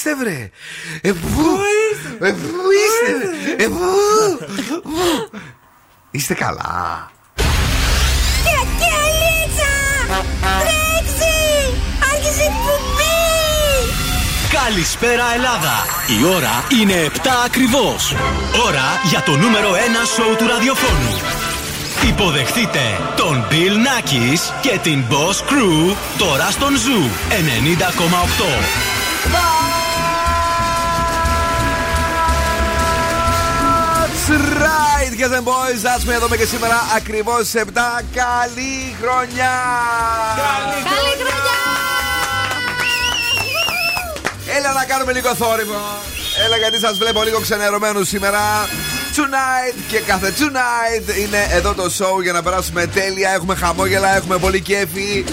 είστε, βρε! Ε, πού είστε! Ε, πού είστε! Ε, πού! Είστε καλά! Κακελίτσα! Καλησπέρα Ελλάδα! Η ώρα είναι 7 ακριβώς. Ώρα για το νούμερο 1 σοου του ραδιοφώνου. Υποδεχτείτε τον Bill Nackis και την Boss Crew τώρα στον Zoo 90,8. right, guys and boys. Άσμε εδώ και σήμερα ακριβώς 7. Καλή χρονιά! Καλή, Καλή χρονιά! Έλα να κάνουμε λίγο θόρυβο. Έλα γιατί σας βλέπω λίγο ξενερωμένους σήμερα. Tonight και κάθε tonight είναι εδώ το show για να περάσουμε τέλεια. Έχουμε χαμόγελα, έχουμε πολύ κέφι.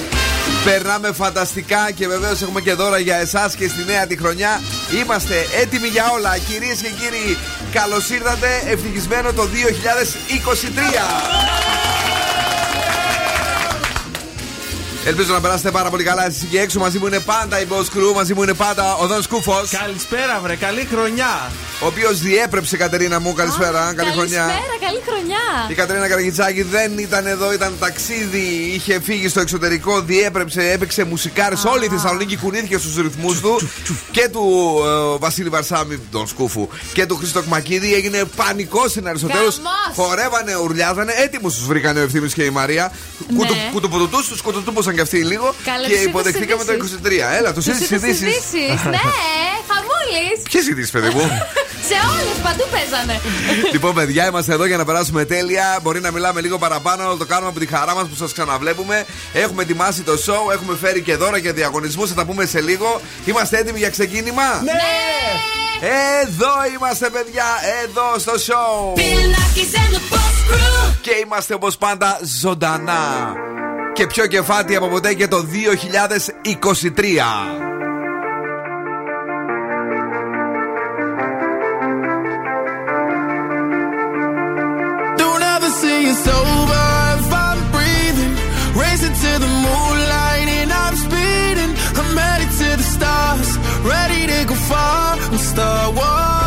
Περνάμε φανταστικά και βεβαίως έχουμε και δώρα για εσάς και στη νέα τη χρονιά. Είμαστε έτοιμοι για όλα, κυρίες και κύριοι. Καλώς ήρθατε, ευτυχισμένο το 2023. Ελπίζω να περάσετε πάρα πολύ καλά εσεί και έξω. Μαζί μου είναι πάντα η Boss Crew, μαζί μου είναι πάντα ο Δον Σκούφο. Καλησπέρα, βρε, καλή χρονιά. Ο οποίος διέπρεψε, Κατερίνα μου, καλησπέρα. καλή χρονιά. Καλησπέρα, καλή χρονιά. Η Κατερίνα Καραγιτσάκη δεν ήταν εδώ, ήταν ταξίδι. Είχε φύγει στο εξωτερικό, διέπρεψε, έπαιξε μουσικάρε. Όλη η Θεσσαλονίκη κουνήθηκε στους ρυθμούς του και του ε, Βασίλη Βαρσάμι, τον Σκούφου, και του Χρήστο Κμακίδη. Έγινε πανικός στην Αριστοτέλους. Χορεύανε, ουρλιάζανε, έτοιμου τους βρήκανε ο Ευθύνη και η Μαρία. Ναι. Κουτουποτουτούς, τους κουτουτούπωσαν και αυτοί λίγο. και υποδεχτήκαμε το 23. Έλα, τους είδες ειδήσει. Ναι, χαμούλης. Ποιες ειδήσει, παιδί μου; Σε όλες παντού παίζανε. λοιπόν, παιδιά, είμαστε εδώ για να περάσουμε τέλεια. Μπορεί να μιλάμε λίγο παραπάνω, αλλά το κάνουμε από τη χαρά μας που σας ξαναβλέπουμε. Έχουμε ετοιμάσει το show, έχουμε φέρει και δώρα και διαγωνισμούς. Θα τα πούμε σε λίγο. Είμαστε έτοιμοι για ξεκίνημα; Ναι! Εδώ είμαστε, παιδιά, εδώ στο show. Και είμαστε όπως πάντα ζωντανά και πιο κεφάτι από ποτέ και το 2023. attention and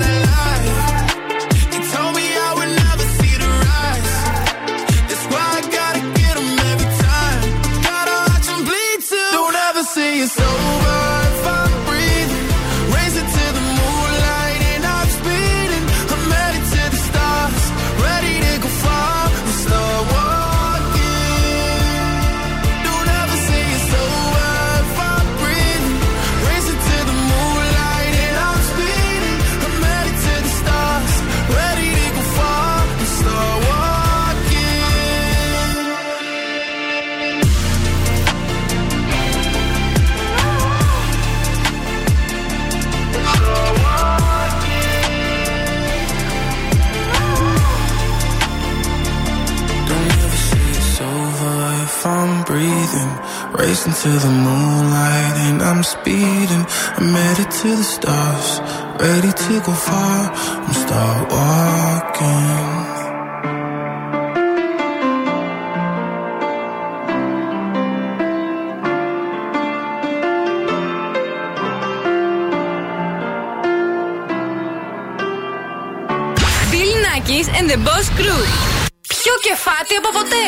Racing to the moonlight and I'm speeding. I'm headed to the stars, ready to go far. I'm start walking. Bill Nackis and the Boss Crew. Πιο κεφάτι από ποτέ.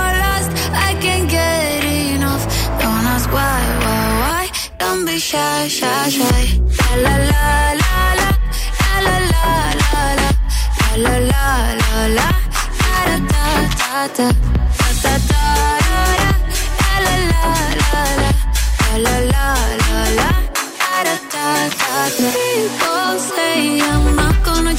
be shy, shy, shy. La la la la la la la la la la la la la da da da da da da da da la la la la la la la la da da da da People say I'm not gonna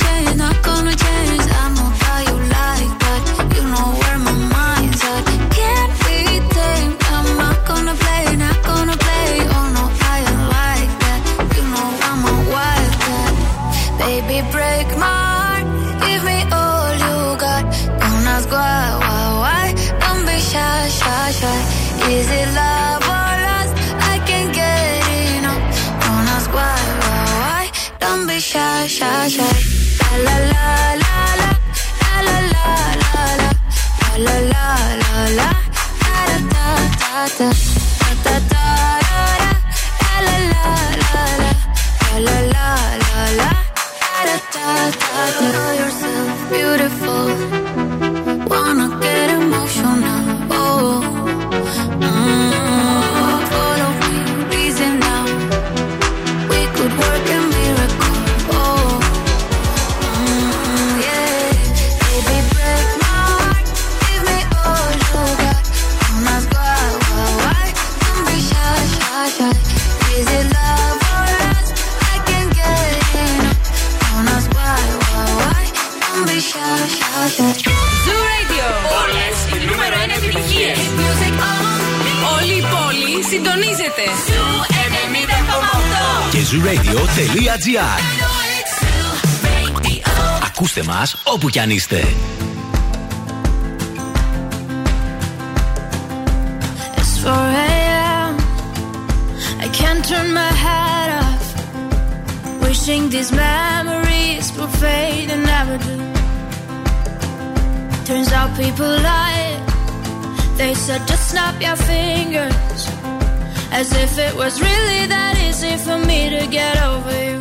Is it love zooradio.gr Ακούστε μας όπου κι αν είστε. It's 4 a.m. I can't turn my head off. Wishing these memories will fade and never do. Turns out people lie. They said just snap your fingers. As if it was really that easy for me to get over you.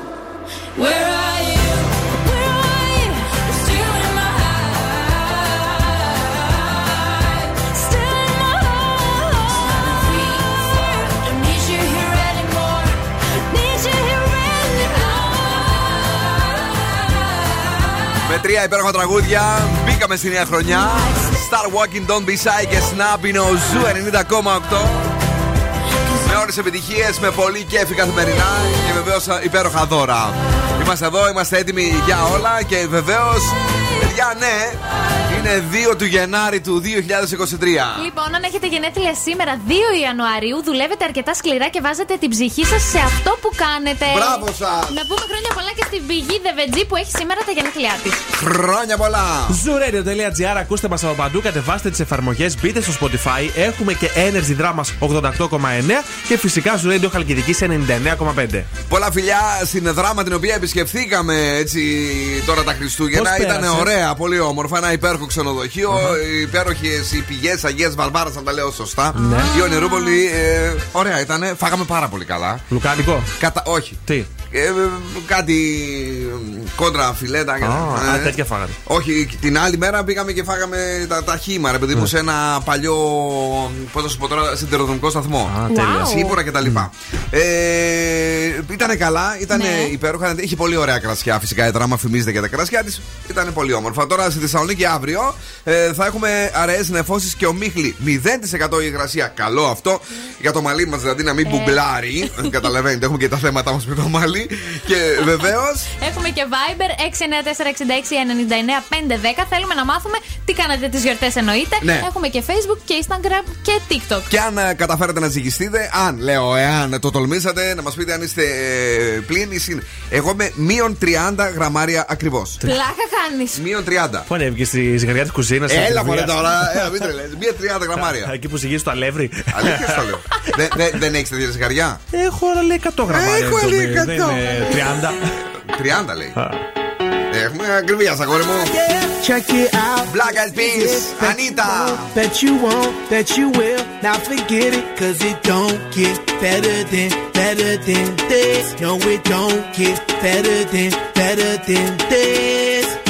τρία υπέροχα τραγούδια μπήκαμε στη νέα χρονιά. Star Walkin' Don't Be Shy και Snap είναι ο Zoo 90,8. Με όλες επιτυχίες, με πολύ κέφι καθημερινά και βεβαίως υπέροχα δώρα. Είμαστε εδώ, είμαστε έτοιμοι για όλα και βεβαίως, παιδιά, ναι, είναι 2 του Γενάρη του 2023. Λοιπόν, αν έχετε γενέθλια σήμερα 2 Ιανουαρίου, δουλεύετε αρκετά σκληρά και βάζετε την ψυχή σας σε αυτό που κάνετε. Μπράβο σας! Να πούμε χρόνια πολλά και στην Πηγή Δεβετζή που έχει σήμερα τα γενέθλιά της. Χρόνια πολλά! Zuradio.gr, ακούστε μας από παντού, κατεβάστε τις εφαρμογές, μπείτε στο Spotify. Έχουμε και Energy Drama 88,9 και φυσικά Zuradio Χαλκιδικής 99,5. Πολλά φιλιά στην δράμα την οποία επισκεφθήκαμε έτσι τώρα τα Χριστούγεννα. Πώς Ήταν πέρασε; ωραία, πολύ όμορφα. Ένα υπέροχο ξενοδοχείο. Υπέροχες οι πηγές Αγίας Βαρβάρα, αν τα λέω σωστά. Ναι. Η Ονειρούπολη, ε, ωραία ήταν. Φάγαμε πάρα πολύ καλά. Λουκάνικο. Κατα... Όχι. Τι; Ε, ε, κάτι κόντρα φιλέτα. και- Α, ε, α, τέτοια φάγατε. Όχι, την άλλη μέρα πήγαμε και φάγαμε τα, τα χήμα, ρε παιδί Ναι. μου, σε ένα παλιό. Πώς θα σου πω τώρα, συντεροδρομικό σταθμό. Α, τέλεια. Σίγουρα και τα λοιπά. Ε, ήταν καλά, ήταν Ναι. υπέροχα. Είχε πολύ ωραία κρασιά. Φυσικά η δράμα φημίζεται για τα κρασιά της. Ήταν πολύ όμορφα. Τώρα στη Θεσσαλονίκη αύριο ε, θα έχουμε αραιές νεφώσεις και ομίχλη. 0% υγρασία. Καλό αυτό. Για το μαλλί μας δηλαδή να μην μπουμπλάρει. Καταλαβαίνετε, έχουμε και τα θέματα μας με το μαλλί. Και βεβαίως. Έχουμε και Viber 694-66-99-510. Θέλουμε να μάθουμε τι κάνατε τις γιορτές εννοείται. Ναι. Έχουμε και Facebook και Instagram και TikTok. Και αν ε, καταφέρετε να ζυγιστείτε, αν λέω, εάν το τολμήσατε, να μας πείτε αν είστε ε, πλήν ή συν. Εγώ με μείον 30 γραμμάρια ακριβώς. Πλάκα κάνεις. Μείον 30. Πού ανέβηκε στη ζυγαριά της κουζίνας. Έλα μωρέ τώρα, έλα μην τρελαίνεις. Μία 30 γραμμάρια. Εκεί που ζυγίζεις το αλεύρι. Αλήθεια στο λέω. Δεν- δεν- Δεν έχεις τέτοια ζυγαριά; Έχω αλλά λέει 100 γραμμάρια. Έχω, το λέει, μη- 100. δεν είναι 30. 30 λέει. Έχουμε ακριβία, αγόρι μου. Check it out. Black Eyed Peas, Anita. Bet you won't, bet you will. Now forget it, cause it don't get better than, better than this. No, it don't get better than, better than this. This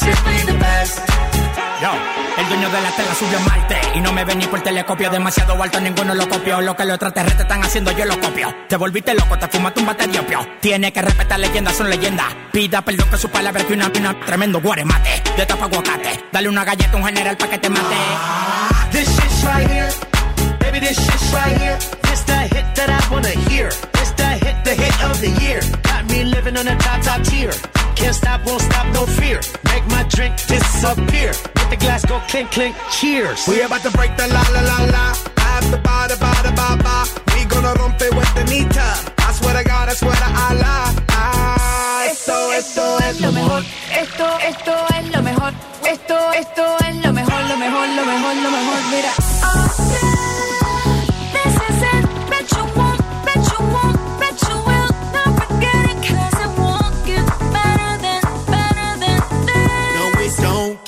Simply the best. Yo, el dueño de la tela subió a Marte y no me ven ni por telescopio. Demasiado alto, ninguno lo copió. Lo que los extraterrestres están haciendo, yo lo copio. Te volviste loco, te fumaste un bate de opio. Tiene que respetar leyendas, son leyendas. Pida perdón que su palabra que una, una tremendo guaremate. De tapa aguacate. Dale una galleta a un general pa' que te mate. This shit's right here. Baby, this shit's right here. It's the hit that I wanna hear. It's the hit, the hit of the year. Got me living on a top, top tier. Can't stop, won't stop, no fear. Make my drink disappear. Let the glass go clink, clink. Cheers. We about to break the la la la la. After ba da ba da ba ba. We gonna rompe with the nita. I swear to God, I swear to Allah. Ah, esto, esto es lo mejor. Esto, esto es lo mejor. Esto, esto es lo mejor, lo mejor, lo mejor, lo mejor. Mira.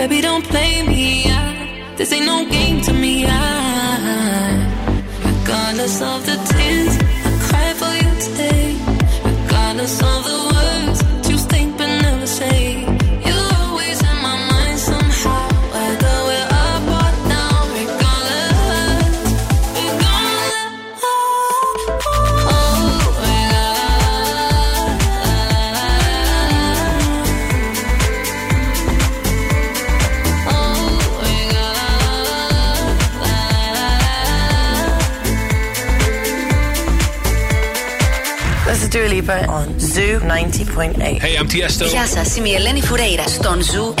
baby, don't play me. I, this ain't no game to me. I, regardless of the tears I cry for you today. Regardless of the This is Dua Lipa on Zoo 90.8. Hey, I'm Tiesto. Γεια σας, είμαι η Ελένη Φουρέιρα στον Ζου 90,8.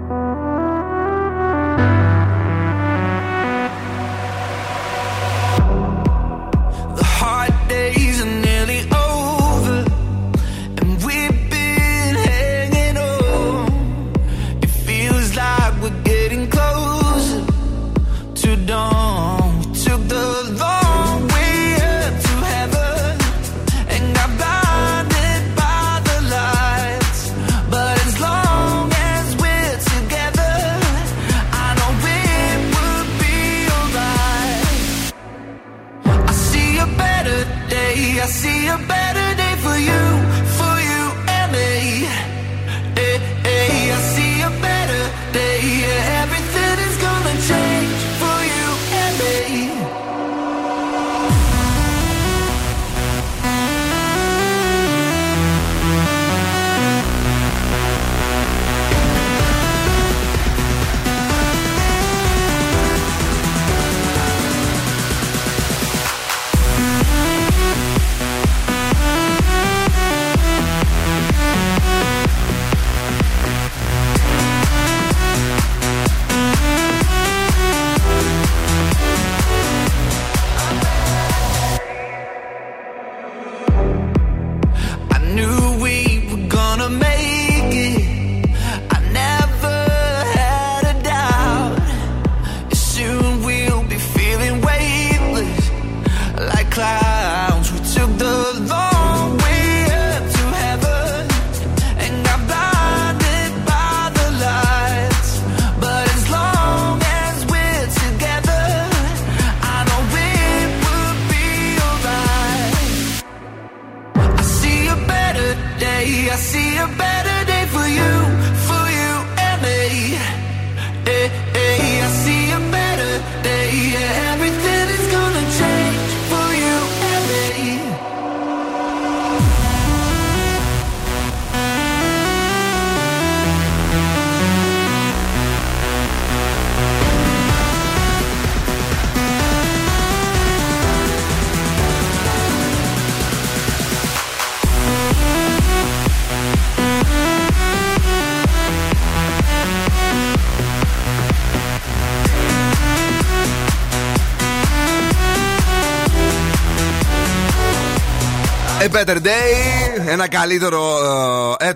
Better day, ένα καλύτερο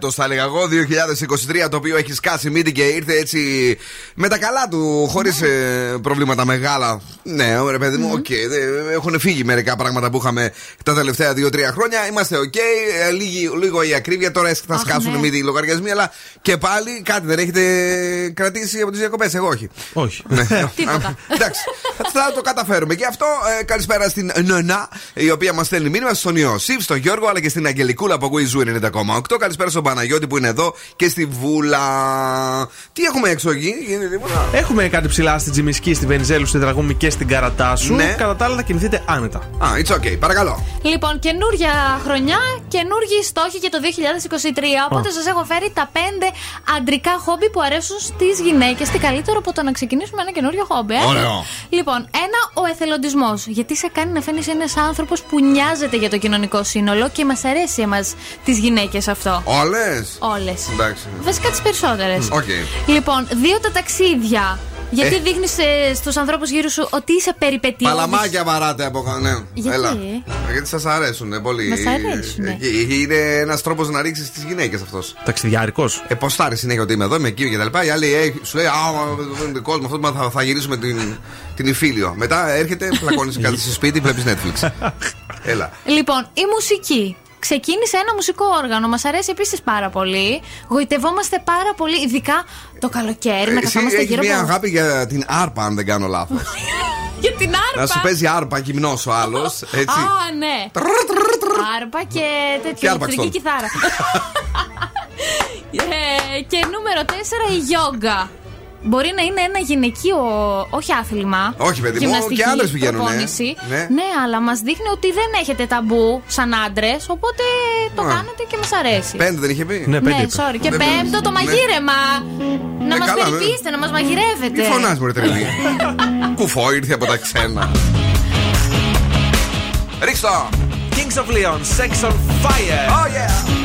ε, έτος θα έλεγα εγώ, 2023 το οποίο έχει σκάσει μύτη και ήρθε έτσι με τα καλά του, χωρίς ε, προβλήματα μεγάλα. Ναι, ωραία παιδί μου, οκ, δε- έχουν φύγει μερικά πράγματα που είχαμε τα τελευταία 2-3 χρόνια, είμαστε οκ, ε, λίγη- λίγο η ακρίβεια, τώρα θα Αχ, σκάσουν ναι. μύτη οι λογαριασμοί, αλλά και πάλι κάτι δεν έχετε κρατήσει από τις διακοπές, εγώ όχι. Όχι. Τίποτα. Εντάξει, θα το καταφέρουμε. Και αυτό ε, καλησπέρα στην Νονά, η οποία μας στέλνει μήνυμα στον Ιωσήφ, στον Γιώργο, αλλά και στην Αγγελικούλα από Γουιζού 90,8. Καλησπέρα στον Παναγιώτη που είναι εδώ και στη Βούλα. Τι έχουμε έξω εκεί, γίνεται τίποτα; Έχουμε κάτι ψηλά στην Τζιμισκή, στη Βενιζέλου, στην Τραγούμη και στην Καρατάσου. Ναι. Κατά τα άλλα θα κινηθείτε άνετα. Α, it's okay, παρακαλώ. Λοιπόν, καινούρια χρονιά, καινούργιοι στόχοι για το 2023. Οπότε σας έχω φέρει τα πέντε αντρικά χόμπι που αρέσουν στις γυναίκες. Τι καλύτερο από το να ξεκινήσουμε ένα καινούριο χόμπι, ε; Ωραίο. Λοιπόν, ένα, ο εθελοντισμός. Γιατί σε κάνει να φαίνεσαι ένας άνθρωπος που νοιάζεται για το κοινωνικό σύνολο και μας αρέσει εμάς τις γυναίκες αυτό. Όλε. Όλε. Εντάξει. Βασικά τι περισσότερε. Οκ. Λοιπόν, δύο τα ταξίδια. Γιατί Ε. δείχνει στους ανθρώπους γύρω σου ότι είσαι περιπετειώδης. Παλαμάκια βαράτε από κάτω. Ναι, Γιατί? έλα. Γιατί σας αρέσουν ε, πολύ. Μας αρέσουνε. Ε, και- Είναι ένας τρόπος να ρίξεις τις γυναίκες αυτό. Ταξιδιάρικο. Ε, ποστάρει συνέχεια ότι είμαι εδώ, είμαι εκεί και τα λοιπά. Η άλλη ε, σου λέει Α, δεν είναι δικό μου αυτό, μα θα, θα γυρίσουμε την, την Ιφίλιο. Μετά έρχεται, πλακώνει κάτι στο σπίτι, βλέπει Netflix. Έλα. Λοιπόν, η μουσική. Ξεκίνησε ένα μουσικό όργανο. Μας αρέσει επίσης πάρα πολύ. Γοητευόμαστε πάρα πολύ, ειδικά το καλοκαίρι, να Εσύ καθόμαστε έχεις γύρω μια από. αγάπη για την άρπα, αν δεν κάνω λάθος. Για την άρπα. να σου παίζει άρπα γυμνός ο άλλος. Έτσι. Α, ναι. Άρπα και Και τέτοια άρπαξ ηλεκτρική τον. κιθάρα. Ε, και νούμερο 4 η γιόγκα. Μπορεί να είναι ένα γυναικείο, όχι άθλημα. Όχι, παιδί μου, γυμναστική και άντρες πηγαίνουνε. προπόνηση. Ναι. ναι, αλλά μας δείχνει ότι δεν έχετε ταμπού σαν άντρες, οπότε το Α. κάνετε και μας αρέσει. Πέντε δεν είχε πει; Ναι, πέντε Ναι, είπε. sorry. Και Ναι, πέμπτο το ναι. μαγείρεμα. Να Ε, μας καλά, ναι. περιποιήσετε, να μας μαγειρεύετε. Τι φωνάζει, Μωρέ τρελή. Κουφό ήρθε από τα ξένα. Ρίξτο! Kings of Leon, Sex on Fire. Oh yeah!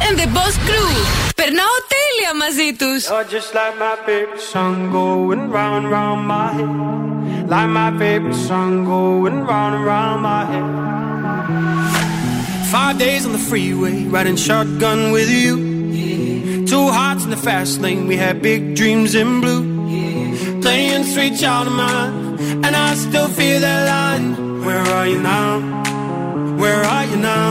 and the Boss Crew. Περνάω τέλεια μαζί τους. You're just like my favorite song going round and round my head. Like my favorite song going round and round my head. Five days on the freeway, riding shotgun with you. Two hearts in the fast lane, we had big dreams in blue. Playing sweet child of mine, and I still feel that line. Where are you now? Where are you now?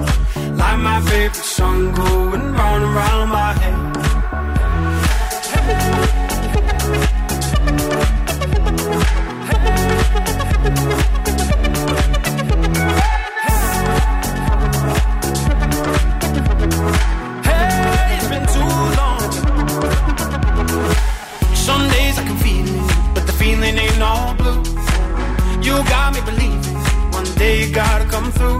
Like my favorite song going round and round my head. Ain't all blue. You got me believing one day you gotta come through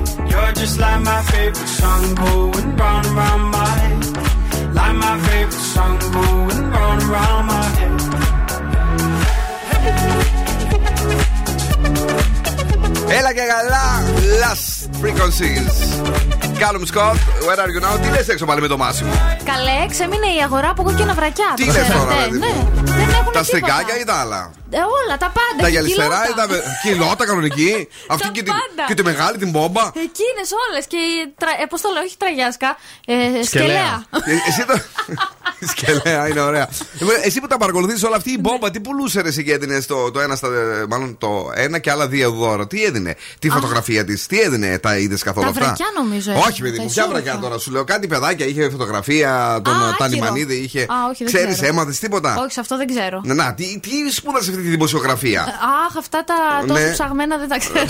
You're just like my favorite song going round and round my head. Like my favorite song going round and round my head. Έλα και καλά. Last frequencies. Callum Scott, where are you now? Τι λες έξω πάλι με το Μάσιμο. Καλέ, ξέμεινε η αγορά από κόκκινα βρακιά. Τι το λες ξέρατε? τώρα, παιδί Ναι, μου? δεν έχουν Τα τίποτα. στρικάκια ή τα άλλα. Ε, όλα, τα πάντα. Τα και γυαλιστερά ή κιλότα. τα. Κιλότα κανονική. Αυτή Τα και την, πάντα. και τη μεγάλη την μπόμπα. Εκείνες όλες. Και. η τρα- Ε, Πώς το λέω, όχι τραγιάσκα. Ε, σκελέα. Ε, Εσύ το. Σκελέα, είναι ωραία. Ε, Εσύ που τα παρακολουθείς όλα αυτή η μπόμπα, τι πουλούσες ρε εσύ και έδινε το, το ένα στα. Μάλλον το ένα και άλλα δύο δώρο. Τι έδινε, τη φωτογραφία της, τι έδινε, τα είδες καθόλου Τα αυτά; βρακιά νομίζω. Όχι, παιδί τα μου, ποια σώβρακα. βρακιά τώρα. Σου λέω κάτι παιδάκια, είχε φωτογραφία, τον Α, Τανιμανίδη, άκυρο. είχε. Α, όχι, δεν Ξέρεις, ξέρω. έμαθε τίποτα. Όχι, σε αυτό δεν ξέρω. Να, να, τι, τι σπούδασες αυτή τη δημοσιογραφία. Αχ, αυτά τα τόσο Ναι. ψαγμένα δεν τα ξέρω.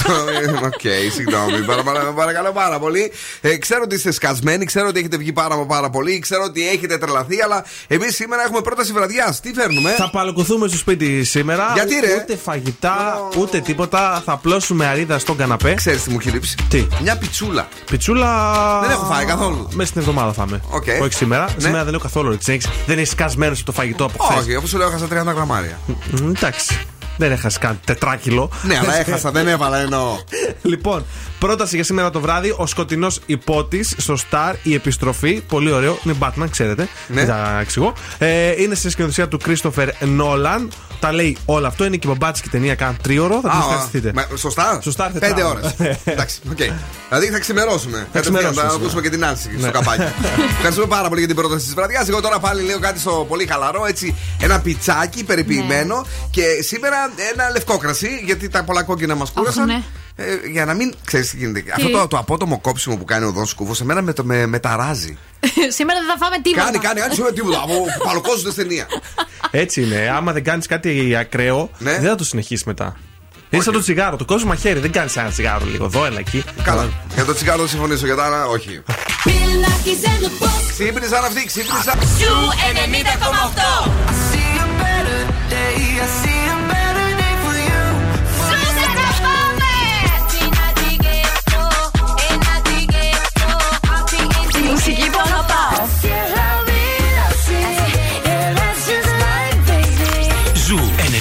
Οκ, συγγνώμη. Παρα- παρα- Παρακαλώ πάρα πολύ. Ε, ξέρω ότι είστε σκασμένοι, ξέρω ότι έχετε βγει πάρα, πάρα πολύ, ξέρω ότι έχετε τρελαθεί, αλλά εμείς σήμερα έχουμε πρόταση βραδιάς. Τι φέρνουμε; Θα αποκλειστούμε στο σπίτι σήμερα. Γιατί, ρε; Ούτε φαγητά, ούτε τίποτα. Θα απλώσουμε αρίδα στον καναπέ. Ξέρεις τι μου έχει λείψει; Τι; Μια πιτσούλα. Πιτσούλα. Δεν έχω φάει καθόλου. Μέσα στην εβδομάδα φάμε. Οκ. Όχι σήμερα. Ναι. Σήμερα δεν έχω καθόλου. Έτσι, έχεις- Δεν έχει σκασμένος το φαγητό από χθες. Όχι, αφού σου λέω έχασα 30 γραμμάρια. Εντάξει. Mix. Δεν έχασε καν τετράκιλο. Ναι, αλλά έχασα, δεν έβαλα εννοώ. Λοιπόν, πρόταση για σήμερα το βράδυ: Ο σκοτεινός υπότης στο Star, η επιστροφή. Πολύ ωραίο. Είναι Batman, ξέρετε. Ναι. Δεν τα εξηγώ. Ε, είναι στη σκηνοθεσία του Christopher Nolan. Τα λέει όλο αυτό. Είναι και μπομπάτσι και ταινία καν τρίωρο. Θα την Α, ευχαριστηθείτε. μα- Σωστά. Σωστά, Πέντε τετράωρο. ώρε. Εντάξει, οκ. Δηλαδή θα ξημερώσουμε. Κατευθείαν, ξημερώσουμε Θα σήμερα. ακούσουμε και την Άνση στο Ναι. καπάκι. Ευχαριστούμε πάρα πολύ για την πρόταση της βραδιάς. Εγώ τώρα πάλι λέω κάτι στο πολύ χαλαρό. Έτσι, ένα πιτσάκι περιποιημένο Ναι. και σήμερα ένα λευκό κρασί γιατί τα πολλά κόκκινα μας κούρασαν. ναι. Ε, για να μην ξέρεις τι γίνεται. Αυτό το, το απότομο κόψιμο που κάνει ο Δόν Σκούφο, εμένα με, το, με, με ταράζει. Σήμερα δεν θα φάμε τίποτα. Κάνει, κάνει, κάνει, σου λέει τίποτα. Από παλοκόζονται ταινία. Έτσι είναι. Άμα δεν κάνεις κάτι ακραίο, Ναι. δεν θα το συνεχίσεις μετά. Είναι σαν το τσιγάρο. Το κόσμο μαχαίρι. Δεν κάνεις ένα τσιγάρο λίγο εδώ, έλα εκεί. Καλά. Για το τσιγάρο δεν συμφωνήσω. Για τα άλλα, όχι. Ξύπνησαν αυτοί, ξύπνησαν. Σου 90,8.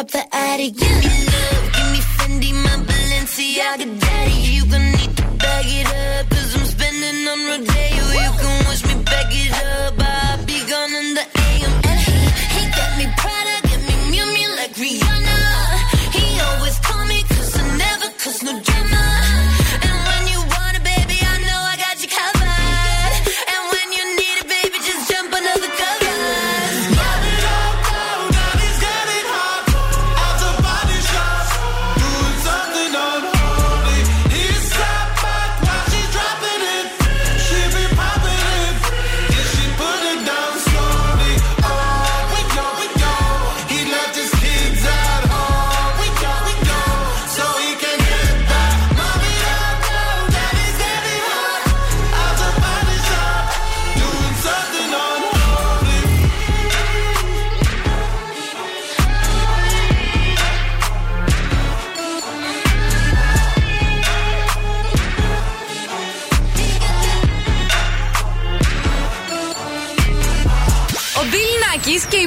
drop the attic, give me love, give me Fendi, my Balenciaga, daddy. You gonna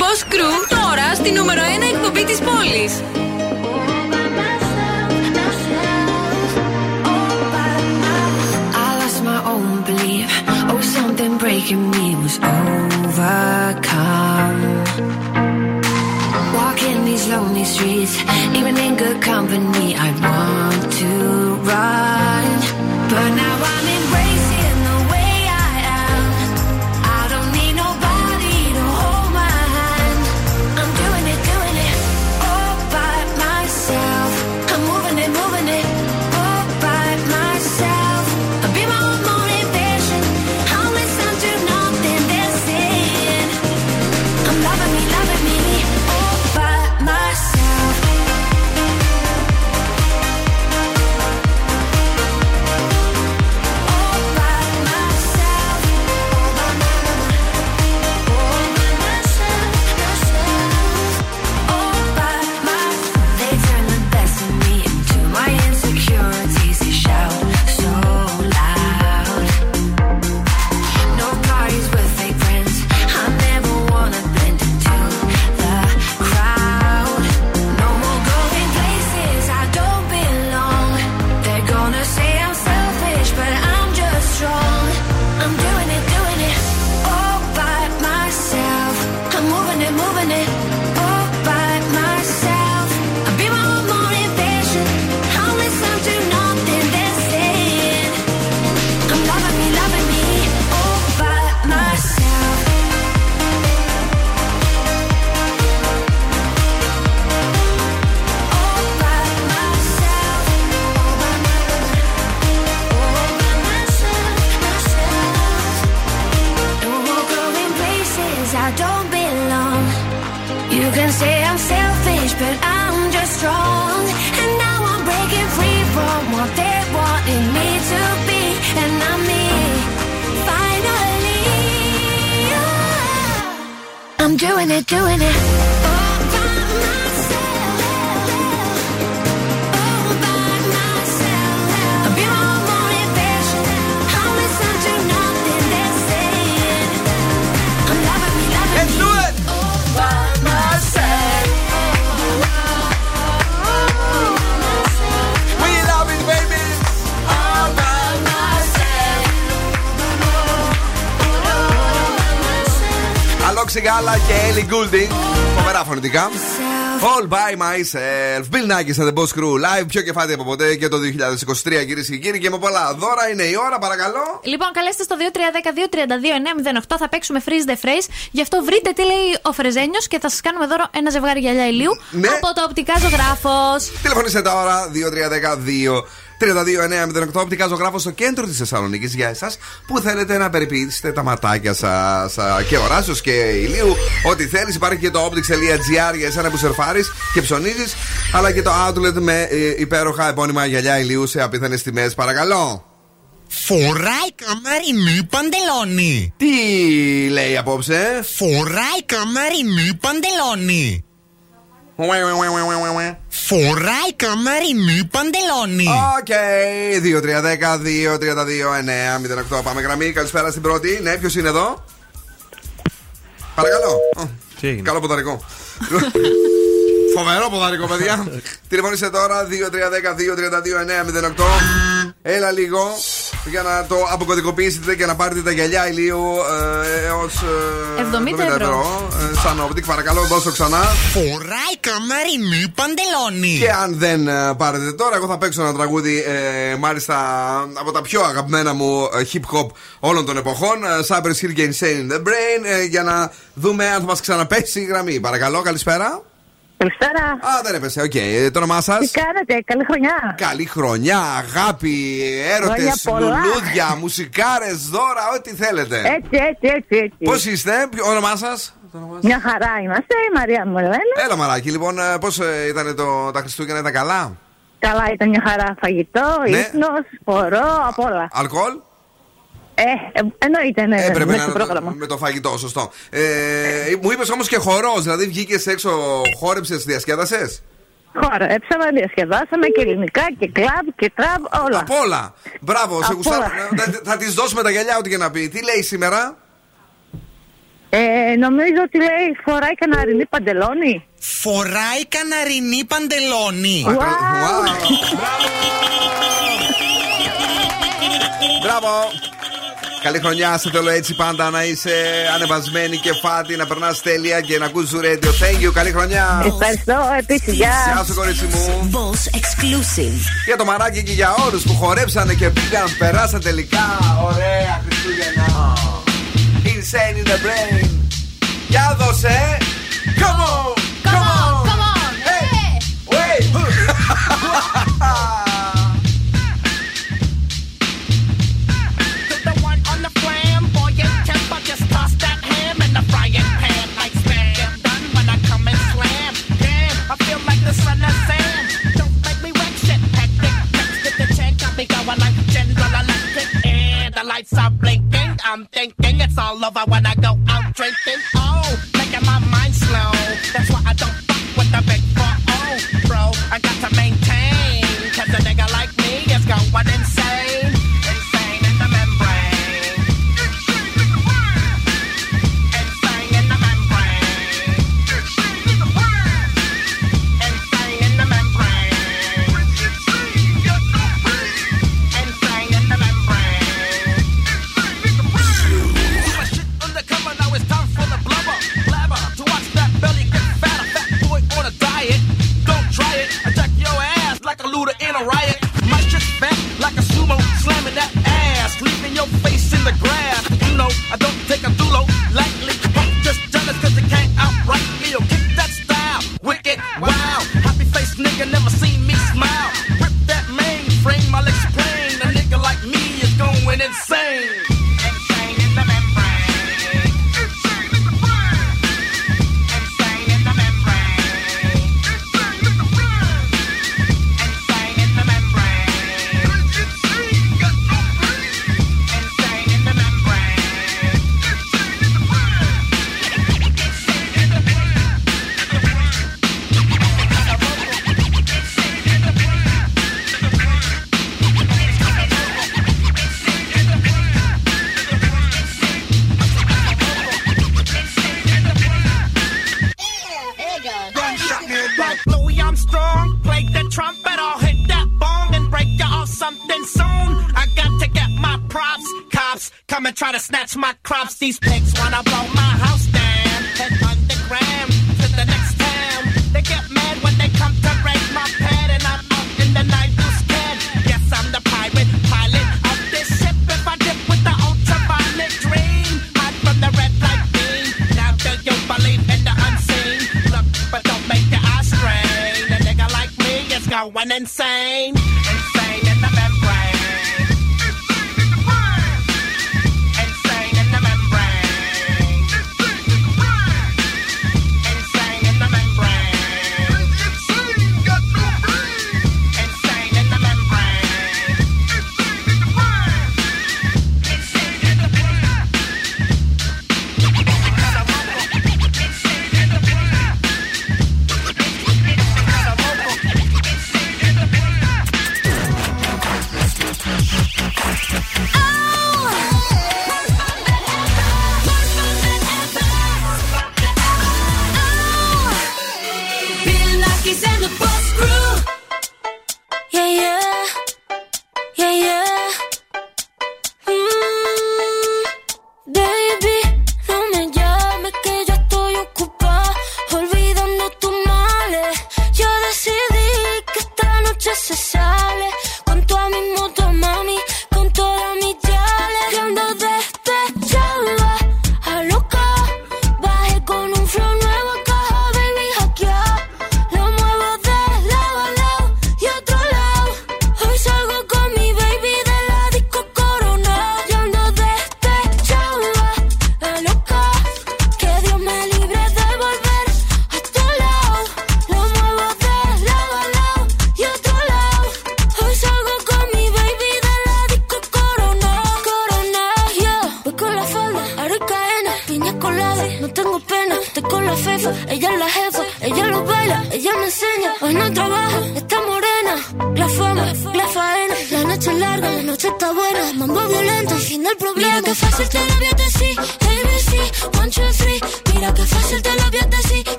Boss Crew τώρα στη νούμερο 1 εκπομπή της πόλης. I lost my own belief. Oh, something breaking me was overcome. Walking these lonely streets, even in good company, I want to run. Φωνητικά. All by myself. Bill Nackis and the Boss Crew. Live πιο κεφάτι από ποτέ και το 2023, κυρίες και κύριοι. Και με πολλά δώρα είναι η ώρα, παρακαλώ. Λοιπόν, καλέστε στο 2310-232-908. Θα παίξουμε freeze the phrase. Γι' αυτό βρείτε τι λέει ο Φρεζένιος και θα σας κάνουμε δώρο ένα ζευγάρι γυαλιά ηλίου Ναι. από το οπτικά ζωγράφος. Τηλεφωνήστε τώρα 2310-2. 32-908 οπτικά ζωγράφος στο κέντρο της Θεσσαλονίκης για εσάς που θέλετε να περιποιήσετε τα ματάκια σας και οράσεως και ηλίου. Ό,τι θέλεις. Υπάρχει και το optics.gr για εσένα που σερφάρεις και ψωνίζεις. Αλλά και το outlet με ε, υπέροχα επώνυμα γυαλιά ηλίου σε απίθανες τιμές. Παρακαλώ. Φοράει καμαρινή παντελόνι. Τι λέει απόψε; Φοράει καμαρινή παντελόνι. Φοράει καμαρινή παντελόνι. Οκ, 2-3-10-2-32-9-08. Πάμε γραμμή. Καλησπέρα στην πρώτη. Ναι, ποιος είναι εδώ; Παρακαλώ. Ω, Τι έγινε; Καλό ποδαρικό. Φοβερό ποδαρικό, παιδιά. Τηλεφωνήστε τώρα 2-3-10-2-32-9-08. Έλα λίγο για να το αποκωδικοποιήσετε και να πάρετε τα γυαλιά ηλίου ε, έως 70 ευρώ. Ε, σαν optic, παρακαλώ, δώσω ξανά. Φοράει καμαρινή παντελόνι. Και αν δεν ε, πάρετε τώρα, εγώ θα παίξω ένα τραγούδι ε, μάλιστα από τα πιο αγαπημένα μου ε, hip hop όλων των εποχών. ε, Cypress Hill και Insane in the Brain. ε, για να δούμε αν θα μας ξαναπέσει η γραμμή. Παρακαλώ, καλησπέρα. Καλησπέρα. Α, δεν έπεσε. Οκ, ε, το όνομά σας; Τι κάνετε, καλή χρονιά. Καλή χρονιά, αγάπη, έρωτες, Χρόνια πολλά. λουλούδια, μουσικάρες, δώρα, ό,τι θέλετε. Έτσι, έτσι, έτσι. έτσι. Πώς είστε, ποιο- όνομά σας; Μια χαρά είμαστε, η Μαρία μου λένε. Έλα, Μαράκι, λοιπόν, πώς ήταν το, τα Χριστούγεννα, ήταν καλά; Καλά ήταν μια χαρά φαγητό, Ναι. ύπνος, χορό, απ' όλα. Αλκοόλ; Ε, ε, εννοείται, ναι. Με το φαγητό, σωστό. Ε, μου είπες όμως και χορός, δηλαδή βγήκες έξω, χόρεψες, διασκέδασες; Χόρεψαμε, διασκεδάσαμε και ελληνικά και κλαμπ και τραβ, όλα. Απ' όλα. Μπράβο, σε θα, θα της δώσουμε τα γυαλιά, ό,τι και να πει. Τι λέει σήμερα; ε, Νομίζω ότι λέει φοράει καναρινή παντελόνι. Φοράει καναρινή παντελόνι. Wow. Μπράβο. Μπράβο. Καλή χρονιά, σε θέλω έτσι πάντα να είσαι ανεβασμένη και φάτη, να περνάς τέλεια και να ακούς ζουρέντιο. Thank you, καλή χρονιά. Ευχαριστώ, επίσης. Γεια. Γεια κορίτσι μου. Boss exclusive. Για το μαράκι και για όλους που χορέψανε και πήγαν, περάσαν τελικά. Ωραία, Χριστούγεννα. Insane in the brain. Για δώσε. Come on. lights are blinking. I'm thinking it's all over when I go out drinking. Oh, making my mind slow. That's why I don't I don't take a thulo.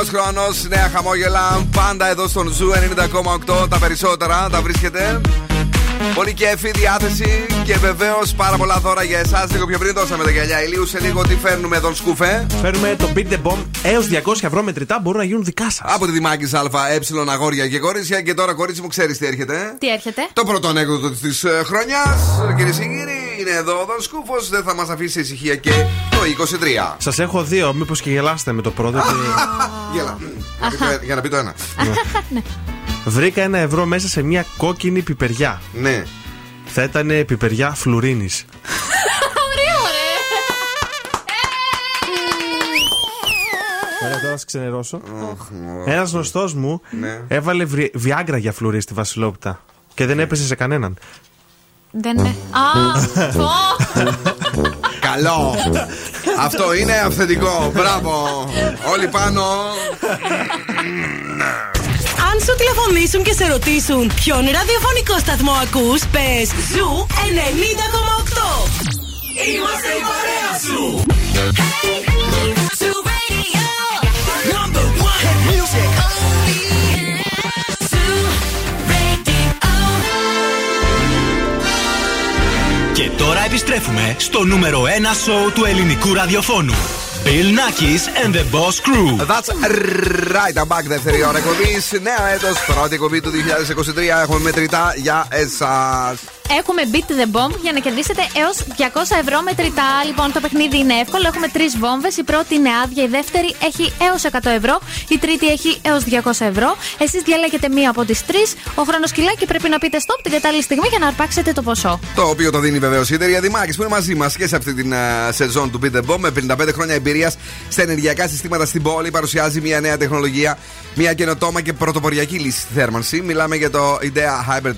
νέος χρόνος, νέα χαμόγελα. Πάντα εδώ στον Zoo 90,8 τα περισσότερα τα βρίσκετε. Πολύ κέφι, διάθεση και βεβαίως πάρα πολλά δώρα για εσάς. Λίγο πιο πριν δώσαμε τα γυαλιά ηλίου. Σε λίγο τι φέρνουμε εδώ, Σκούφε. Φέρνουμε το Beat the Bomb έως 200 ευρώ μετρητά μπορούν να γίνουν δικά σας. Από τη Δημάκης ΑΕ, αγόρια και κορίτσια. Και τώρα, κορίτσι μου, ξέρεις τι έρχεται. Τι έρχεται; Το πρώτο ανέκδοτο της ε, χρονιάς, κυρίες και κύριοι έγινε εδώ. Ο δεν θα μας αφήσει ησυχία και το 23. Σας έχω δύο, μήπως και γελάστε με το πρώτο. Γελά. Για να πει το ένα. Ναι. Βρήκα ένα ευρώ μέσα σε μια κόκκινη πιπεριά. Ναι. Θα ήταν πιπεριά φλουρίνης. Ωραία, τώρα θα ξενερώσω. Ένας γνωστός μου ναι. έβαλε βιάγκρα για φλουρί στη βασιλόπουτα και δεν ναι. έπεσε σε κανέναν. Δεν είναι. Α! Καλό! Αυτό είναι αυθεντικό. Μπράβο! Όλοι πάνω! Αν σου τηλεφωνήσουν και σε ρωτήσουν ποιον ραδιοφωνικό σταθμό ακούς, πες Zoo 90,8! Είμαστε η παρέα σου! Hey, Zoo Radio, number one, music only. Επιστρέφουμε στο νούμερο 1 σοου του ελληνικού ραδιοφώνου. Bill Nackis and the Boss Crew. That's right, I'm back. Δεύτερη ώρα εκπομπής. Νέο έτος, πρώτη εκπομπή του 2023. Έχουμε μετρητά για εσάς. Έχουμε beat the bomb για να κερδίσετε έως 200 ευρώ μετρητά. Λοιπόν, το παιχνίδι είναι εύκολο. Έχουμε τρεις βόμβες. Η πρώτη είναι άδεια, η δεύτερη έχει έως 100 ευρώ, η τρίτη έχει έως 200 ευρώ. Εσείς διαλέγετε μία από τις τρεις. Ο χρόνος κυλάει και πρέπει να πείτε stop την κατάλληλη στιγμή για να αρπάξετε το ποσό. Το οποίο το δίνει βεβαίως η εταιρεία Δημάκης που είναι μαζί μας και σε αυτή την uh, σεζόν του Beat the Bomb με 55 χρόνια εμπειρίας στα ενεργειακά συστήματα στην πόλη. Παρουσιάζει μια νέα τεχνολογία, μια καινοτόμα και πρωτοποριακή λύση στη θέρμανση. Μιλάμε για το IDEA Hybrid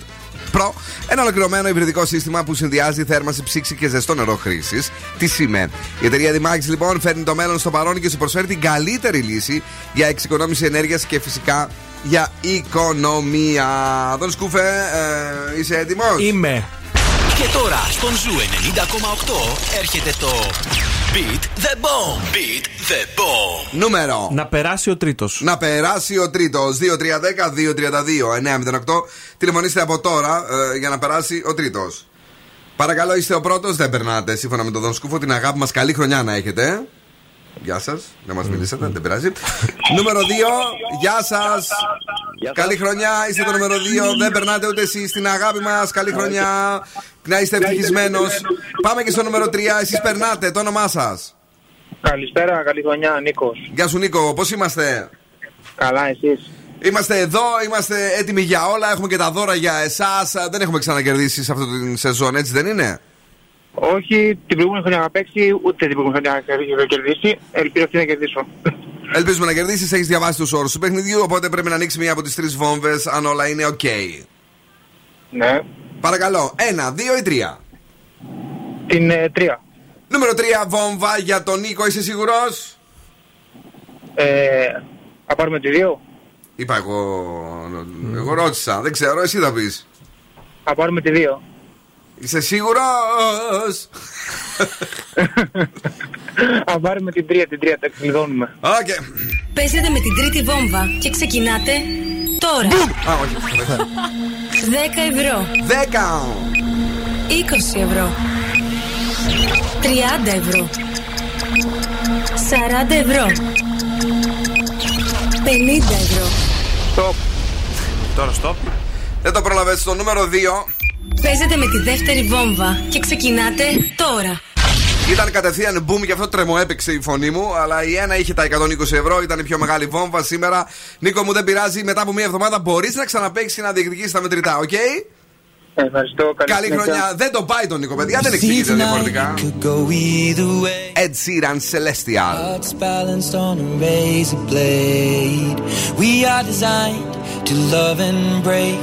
Pro, ένα ολοκληρωμένο υβριδικό σύστημα που συνδυάζει θέρμανση, ψήξη και ζεστό νερό χρήσης. Τι σημαίνει; Η εταιρεία Dimax λοιπόν φέρνει το μέλλον στο παρόν και σου προσφέρει την καλύτερη λύση για εξοικονόμηση ενέργειας και φυσικά για οικονομία. Δον Σκούφε, ε, είσαι έτοιμος; Είμαι. Και τώρα στον Zoo 90,8 έρχεται το Beat the Bomb. Beat the Bomb. Νούμερο. Να περάσει ο τρίτος. Να περάσει ο τρίτος. 2-3-10-2-32-908. Τηλεφωνήστε από τώρα ε, για να περάσει ο τρίτος. Παρακαλώ, είστε ο πρώτος. Δεν περνάτε σύμφωνα με τον Δον Σκούφο. Την αγάπη μας, καλή χρονιά να έχετε. Γεια σας. Δεν μας μιλήσατε, δεν πειράζει. Νούμερο 2. Γεια σας. Καλή χρονιά. Είστε το νούμερο 2. Δεν περνάτε ούτε εσείς την αγάπη μας. Καλή χρονιά. Να είστε ευτυχισμένος. Πάμε και στο νούμερο 3. Εσείς περνάτε. Το όνομά σας. Καλησπέρα, καλή χρονιά, Νίκος. Γεια σου Νίκο, πώς είμαστε; Καλά, εσείς. Είμαστε εδώ, είμαστε έτοιμοι για όλα. Έχουμε και τα δώρα για εσάς. Δεν έχουμε ξανακερδίσει σε αυτή την σεζόν, έτσι δεν είναι; Όχι, την προηγούμενη χρονιά να παίξει, ούτε την προηγούμενη χρονιά να κερδίσει. Ελπίζω αυτή να κερδίσω. Ελπίζουμε να κερδίσεις. Έχεις διαβάσει τους όρους του παιχνιδιού, οπότε πρέπει να ανοίξει μία από τις τρεις βόμβες αν όλα είναι OK. Ναι. Παρακαλώ, ένα, δύο ή τρία; Την ε, τρία. Νούμερο 3 βόμβα για τον Νίκο, είσαι σίγουρος; Ε, θα πάρουμε τη δύο. Είπα εγώ. Εγώ ρώτησα, δεν ξέρω, εσύ θα πεις. Θα πάρουμε τη δύο. Είσαι σίγουρος; Θα πάρουμε την τρία, την τρία, τα κλειδώνουμε. Okay. Παίζετε με την τρίτη βόμβα και ξεκινάτε τώρα. Α, όχι. 10 ευρώ. 10. 20 ευρώ. 30 ευρώ. 40 ευρώ. 50 ευρώ. Stop. Τώρα stop. Δεν το πρόλαβε στο νούμερο 2. Παίζετε με τη δεύτερη βόμβα και ξεκινάτε τώρα. Ήταν κατευθείαν boom, γι' αυτό τρεμοέπαιξε η φωνή μου. Αλλά η ένα είχε τα 120 ευρώ, ήταν η πιο μεγάλη βόμβα σήμερα. Νίκο μου, δεν πειράζει. Μετά από μία εβδομάδα μπορείς να ξαναπαίξει και να διεκδικήσεις τα μετρητά, οκ; Ευχαριστώ, καλή, Καλή συνέχεια. χρονιά. Δεν τον πάει τον Νίκο, παιδιά, δεν εξηγείται διαφορετικά. Ed Sheeran Celestial. Hearts balanced on a razor blade. We are designed to love and break,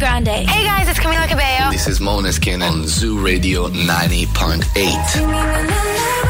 Grande. Hey guys, it's Camila Cabello. This is Moneskin on Zoo Radio 90.8.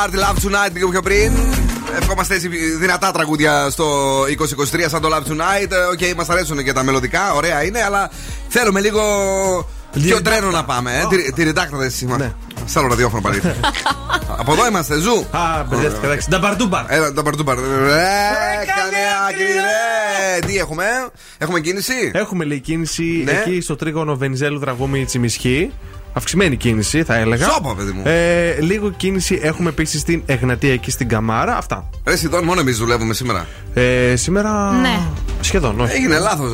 Heart, Love Tonight, λίγο πιο πριν. Ευχόμαστε έτσι δυνατά τραγούδια στο 2023 σαν το Love Tonight. Ε, Οκ, μας αρέσουν και τα μελλοντικά, ωραία είναι, αλλά θέλουμε λίγο πιο τρένο να πάμε. Ε. Τη, τη ρητάκτα εσύ μα. Σ' άλλο ραδιόφωνο πάλι. Από εδώ είμαστε, ζου. Α, μπερδεύτηκα, εντάξει. Νταμπαρντούμπαρ. Έλα, νταμπαρντούμπαρ. Ρε, κανεάκι, ρε. Τι έχουμε, έχουμε κίνηση; Έχουμε λέει κίνηση Ναι. εκεί στο τρίγωνο Βενιζέλου Δραγούμη Τσιμισχή. Αυξημένη κίνηση, θα έλεγα. Σώπα, παιδί μου. Ε, λίγο κίνηση έχουμε επίση στην Εγνατία εκεί στην Καμάρα. Αυτά. Ρε, σχεδόν μόνο εμείς δουλεύουμε σήμερα. Ε, σήμερα. Ναι. Σχεδόν, όχι. Έγινε λάθος.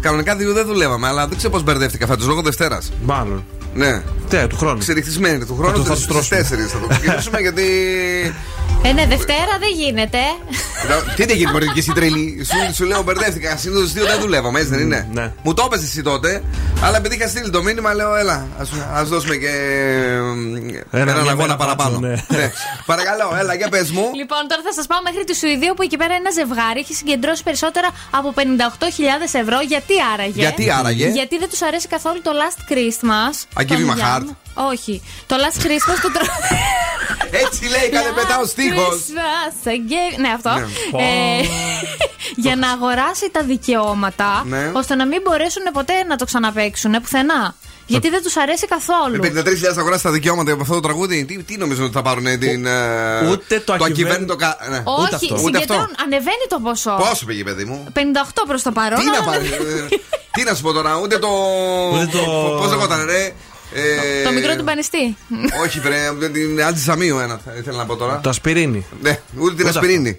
κανονικά δύο δεν δουλεύαμε, αλλά δεν ξέρω πώς μπερδεύτηκα φέτος λόγω Δευτέρας. Μάλλον. Ναι. Τε, του χρόνου. Ξεριχτισμένη του Θα χρόνου. το- θα το Στι στρώσουμε. 4 θα το ξεκινήσουμε γιατί. Ε, ναι, Δευτέρα δεν γίνεται. Τι δεν γίνει, Μωρή, και εσύ τρελή. Σου, σου λέω μπερδεύτηκα. Συνήθως δύο δεν δουλεύαμε, έτσι δεν είναι; ναι. Μου το έπεσε εσύ τότε, αλλά επειδή είχα στείλει το μήνυμα, λέω έλα, ας δώσουμε και ε, έναν μια αγώνα μέρα παραπάνω. πάνω, ναι. Ναι. Παρακαλώ, έλα, για πες μου. Λοιπόν, τώρα θα σας πάω μέχρι τη Σουηδία που εκεί πέρα ένα ζευγάρι έχει συγκεντρώσει περισσότερα από 58.000 ευρώ. Γιατί άραγε; Γιατί άραγε; Γιατί δεν τους αρέσει καθόλου το Last Christmas; I give των you my Young. heart. Όχι. Το Last Christmas το τρο... Έτσι λέει, κάνε μετά ο στίχος. Christmas, I gave- Ναι, αυτό. Ναι. Ε, για να αγοράσει τα δικαιώματα, Ναι. ώστε να μην μπορέσουν ποτέ να το ξαναπέξουν πουθενά. Γιατί δεν τους αρέσει καθόλου. Με 53.000 θα αγοράσει τα δικαιώματα από αυτό το τραγούδι. Τι, τι νομίζω ότι θα πάρουν την. ε, Ούτε το ακυβέρνητο. κα- ναι. Όχι, Ούτε αυτό. συγκεντρώνουν, ανεβαίνει το ποσό. Πόσο πήγε, παιδί μου; 58 προς το παρόν. Τι να αλλά πάρει. δεν- ε, Τι να σου πω τώρα, ούτε το. Ούτε το- Πώς λεγόταν, ρε; Ε, Το μικρό του πανιστή. Όχι, βρε, με την αντισαμίου ένα θα ήθελα να πω τώρα. Το ασπιρίνι. Ναι, ούτε την Ούτε ασπιρίνη.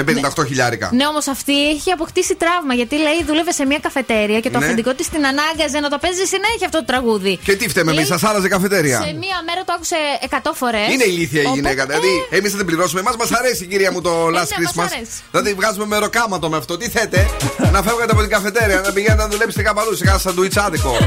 Με 58 χιλιάρικα. Ναι, όμως αυτή έχει αποκτήσει τραύμα γιατί λέει δούλευε σε μια καφετέρια και το Ναι. αφεντικό της την ανάγκαζε να το παίζει συνέχεια αυτό το τραγούδι. Και τι φταίμε εμείς, Λέει, σας άραζε καφετέρια. Σε μία μέρα το άκουσε 100 φορές. Είναι ηλίθια η γυναίκα. Δηλαδή, εμείς θα την πληρώσουμε. Εμάς μας αρέσει, κυρία μου, το Last ναι, μας Christmas. αρέσει. Δηλαδή, βγάζουμε μεροκάματο με αυτό. Τι θέτε, να φεύγατε από την καφετέρια, να πηγαίνετε να δουλέψετε κάπου αλλού σε κάνα σαντουιτσάδικο.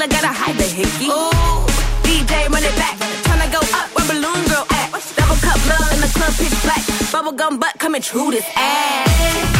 dealer gotta hide the hickey. Ooh, DJ run it back. Tryna go up where balloon girl at. Double cup love in the club pitch black. Bubblegum butt coming true this ass.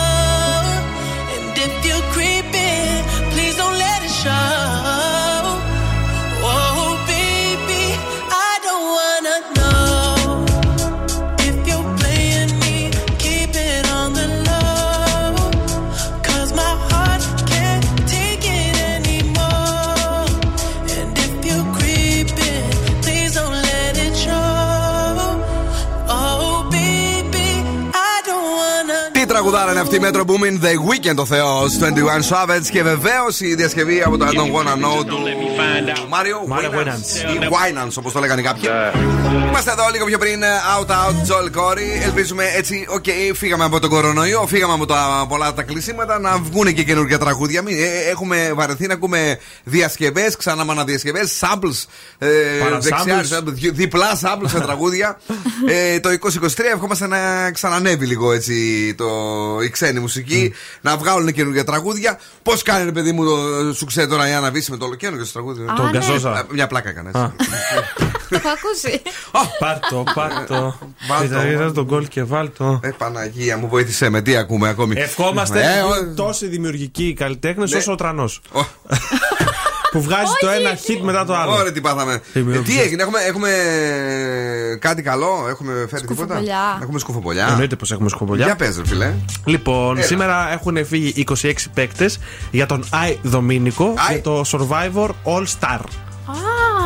Metro Boomin The Weeknd ο Θεός 21 Savage και βεβαίως η διασκευή από το I don't wanna know του Mario Winans ή Winans όπως το λέγανε κάποιοι. Ναι. Είμαστε εδώ λίγο πιο πριν out out Joel Corry. Ελπίζουμε έτσι, οκ, φύγαμε από τον κορονοϊό, φύγαμε από τα πολλά τα κλεισίματα να βγουν και καινούργια τραγούδια. Ε, ε, έχουμε βαρεθεί να ακούμε διασκευές, ξανά διασκευές, samples ε, δεξιά, διπλά samples σε τραγούδια. το 2023 ευχόμαστε να ξανανεύει λίγο έτσι το ξένη μουσική, mm. να βγάλουν καινούργια τραγούδια. Πώς κάνει, ρε παιδί μου, το σουξέ τώρα η Άννα Βύση με το ολοκένουργιο στο τραγούδι. Τον ναι. Καζόζα. Ε, μια πλάκα κανένα. Το έχω ακούσει. Πάρτο, πάρτο. Βάλτο. τον κόλ και βάλτο. Ε, Παναγία μου, βοήθησε με τι ακούμε ακόμη; Ευχόμαστε ε, τόσοι δημιουργικοί καλλιτέχνες ναι. όσο ο Τρανός. που βγάζει το ένα hit μετά το άλλο. Ωραία, τι πάθαμε. Ε, τι έγινε, έχουμε, έχουμε κάτι καλό, έχουμε φέρει τίποτα; Σκουφοπολιά. Έχουμε σκουφοπολιά. Εννοείται πως έχουμε σκοπολιά. Για πες, ρε φιλέ. Λοιπόν, Έλα. σήμερα έχουν φύγει 26 παίκτες για τον Άι Δομήνικο για το Survivor All Star.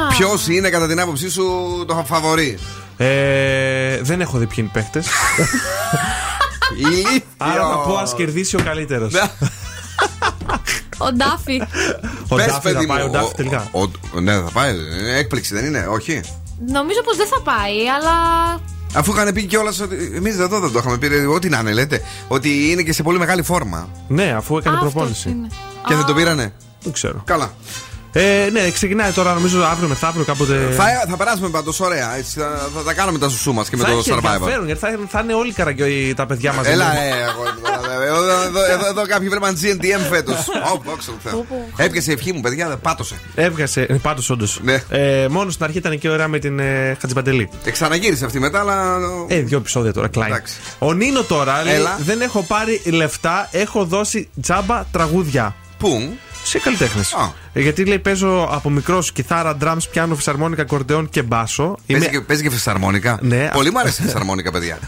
Ποιος είναι κατά την άποψή σου το φαβορή; Ε, δεν έχω δει ποιοι είναι οι παίκτες. Άρα θα πω ας κερδίσει ο καλύτερος. Ο Ντάφι. Ο Πες, Ντάφι παιδί θα πάει, μου, ο Ντάφι ο- τελικά. ο- Ναι, θα πάει. Είναι Έκπληξη δεν είναι, όχι. Νομίζω πως δεν θα πάει, αλλά. Αφού είχαν πει κιόλα ότι. Εμείς εδώ δεν το είχαμε πει. Ό,τι να είναι, λέτε. Ότι είναι και σε πολύ μεγάλη φόρμα. Ναι, αφού έκανε Α, αυτός προπόνηση. είναι. Και δεν το πήρανε. Δεν ξέρω. Καλά. Ε, ναι, ξεκινάει τώρα νομίζω αύριο μεθαύριο κάποτε. Θα, θα περάσουμε πάντως ωραία. Έτσι, θα, θα τα κάνουμε τα σουσού μας και με θα το έχει survivor. ενδιαφέρον γιατί θα, θα είναι όλοι οι καραγκιόοι τα παιδιά μαζί. Έλα, ε, αγόρι μου, τώρα, ε, εδώ, εδώ, εδώ, εδώ κάποιοι βρέμαν GNTM φέτος. Ω, δόξα τω Θεώ. Έπιασε η ευχή μου, παιδιά, δεν πάτωσε. Έβγασε, ε, πάντω όντως. Ναι. Ε, μόνος στην αρχή ήταν και ωραία με την ε, Χατζιπαντελή. Ε, ξαναγύρισε αυτή μετά, αλλά. Ε, δύο επεισόδια τώρα, κλάιν. Εντάξει. Ο Νίνο τώρα λέει: Έλα. Δεν έχω πάρει λεφτά, έχω δώσει τζάμπα τραγούδια. Πού; Σε καλλιτέχνες. γιατί λέει: Παίζω από μικρός κιθάρα, drums, πιάνο, φυσαρμόνικα, κορντεόν και μπάσο. Παίζει και, παίζει και φυσαρμόνικα. Ναι. Πολύ μου αρέσει η φυσαρμόνικα, παιδιά.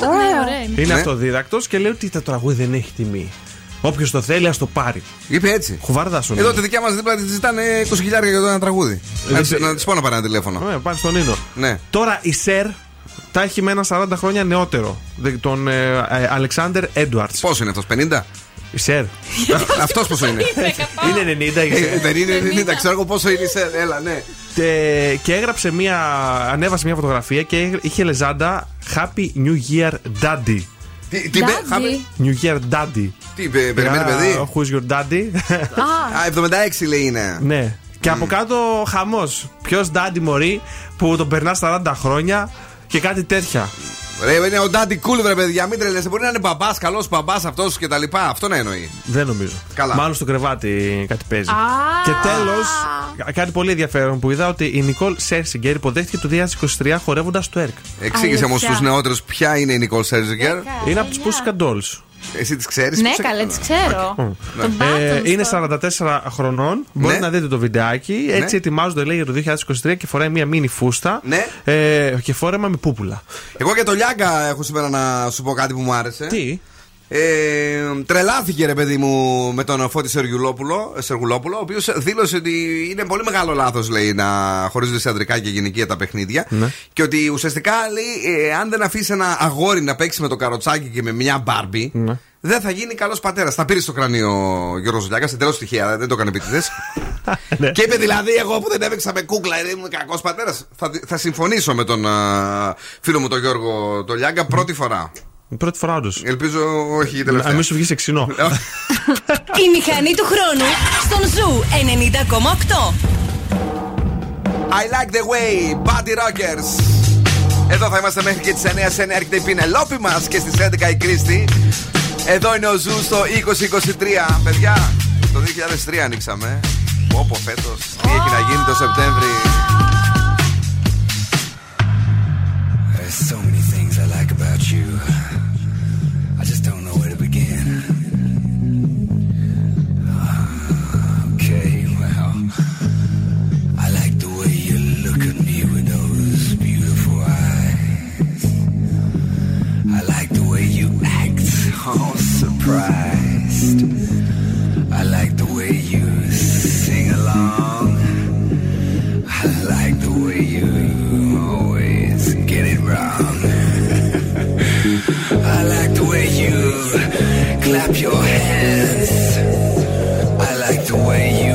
Ναι, ωραία είναι. Είναι Ναι. αυτοδίδακτος και λέει ότι το τραγούδι δεν έχει τιμή. Όποιος το θέλει, ας το πάρει. Είπε έτσι. Χουβάρδα σου. Εδώ τη δικιά μας δίπλα της ζητάνε 20 χιλιάρια για το ένα τραγούδι. Δεν Να, θε- να τη πω να πάρει ένα τηλέφωνο. Ναι, πάνε στον Νίνο. Ναι. Τώρα η Σερ τα έχει με ένα 40 χρόνια νεότερο. Δε- Τον ε, ε, Αλεξάνδρ Έντουαρτς. Πόσο είναι αυτός, 50? Η Σερ. Αυτός πόσο είναι; είναι 90 η Ε, Σερ. Δεν είναι 90, ξέρω εγώ πόσο είναι η Σερ. Έλα, ναι. Και, και έγραψε μία. Ανέβασε μία φωτογραφία και είχε λεζάντα Happy New Year Daddy. Τι, τι είπε, χάμε. New Year Daddy. Τι είπε, περιμένει Για παιδί; Who's your daddy; Α, 76 λέει είναι. ναι. Και από κάτω χαμός. Ποιος daddy μωρή που τον περνάς 40 χρόνια και κάτι τέτοια. Ρε, είναι ο Daddy Cool, βρε παιδιά. Μην τρελαίνεσαι. Μπορεί να είναι μπαμπάς, καλός μπαμπάς αυτός και τα λοιπά. Αυτό να εννοεί. Δεν νομίζω. Καλά. Μάλλον στο κρεβάτι κάτι παίζει. Α. Και τέλος, κάτι πολύ ενδιαφέρον που είδα ότι η Νικόλ Σέρσιγκερ υποδέχτηκε το 2023 χορεύοντας στο ΕΡΚ. Εξήγησε όμω Αλήθεια. στους νεότερους ποια είναι η Νικόλ Σέρζιγκερ. Είναι από τους Pussycat Dolls. Εσύ τις ξέρεις. Ναι, καλά, τις ξέρω. Τον Ε, Buttons είναι τώρα. 44 χρονών. Μπορείτε Ναι. να δείτε το βιντεάκι. Έτσι Ναι. ετοιμάζονται λέει για το 2023 και φοράει μια μίνι φούστα. Ναι. Ε, και φόρεμα με πούπουλα. Εγώ για το Λιάγκα έχω σήμερα να σου πω κάτι που μου άρεσε. Τι; Ε, τρελάθηκε ρε παιδί μου με τον Φώτη Σεργουλόπουλο, Σεργουλόπουλο, ο οποίος δήλωσε ότι είναι πολύ μεγάλο λάθος λέει να χωρίζονται σε αντρικά και γυναικεία τα παιχνίδια. Ναι. Και ότι ουσιαστικά λέει, ε, αν δεν αφήσει ένα αγόρι να παίξει με το καροτσάκι και με μια μπάρμπι, Ναι. δεν θα γίνει καλός πατέρας. Θα πήρε στο κρανίο ο Γιώργος Ζουλιάκας, εντελώ τυχαία, δεν το έκανε επίτηδε. Ναι. και είπε δηλαδή, εγώ που δεν έπαιξα με κούκλα, δεν ήμουν κακός πατέρας. Θα, θα συμφωνήσω με τον α, φίλο μου τον Γιώργο τον Λιάγκα πρώτη φορά. Πρώτη φορά όντως. Ελπίζω όχι η Να τελευταία. μην σου βγει ξινό. Η μηχανή του χρόνου στον Zoo 90,8. I like the way, Body Rockers. Εδώ θα είμαστε μέχρι και τις 9 σε 9 έρχεται η Πηνελόπη μας και στις 11 η Κρίστη. Εδώ είναι ο Zoo στο 2023. Παιδιά, το 2003 ανοίξαμε. Όπω φέτος, τι έχει να γίνει το Σεπτέμβρη. There's so many things I like about you. All surprised. I like the way you sing along. I like the way you always get it wrong. I like the way you clap your hands. I like the way you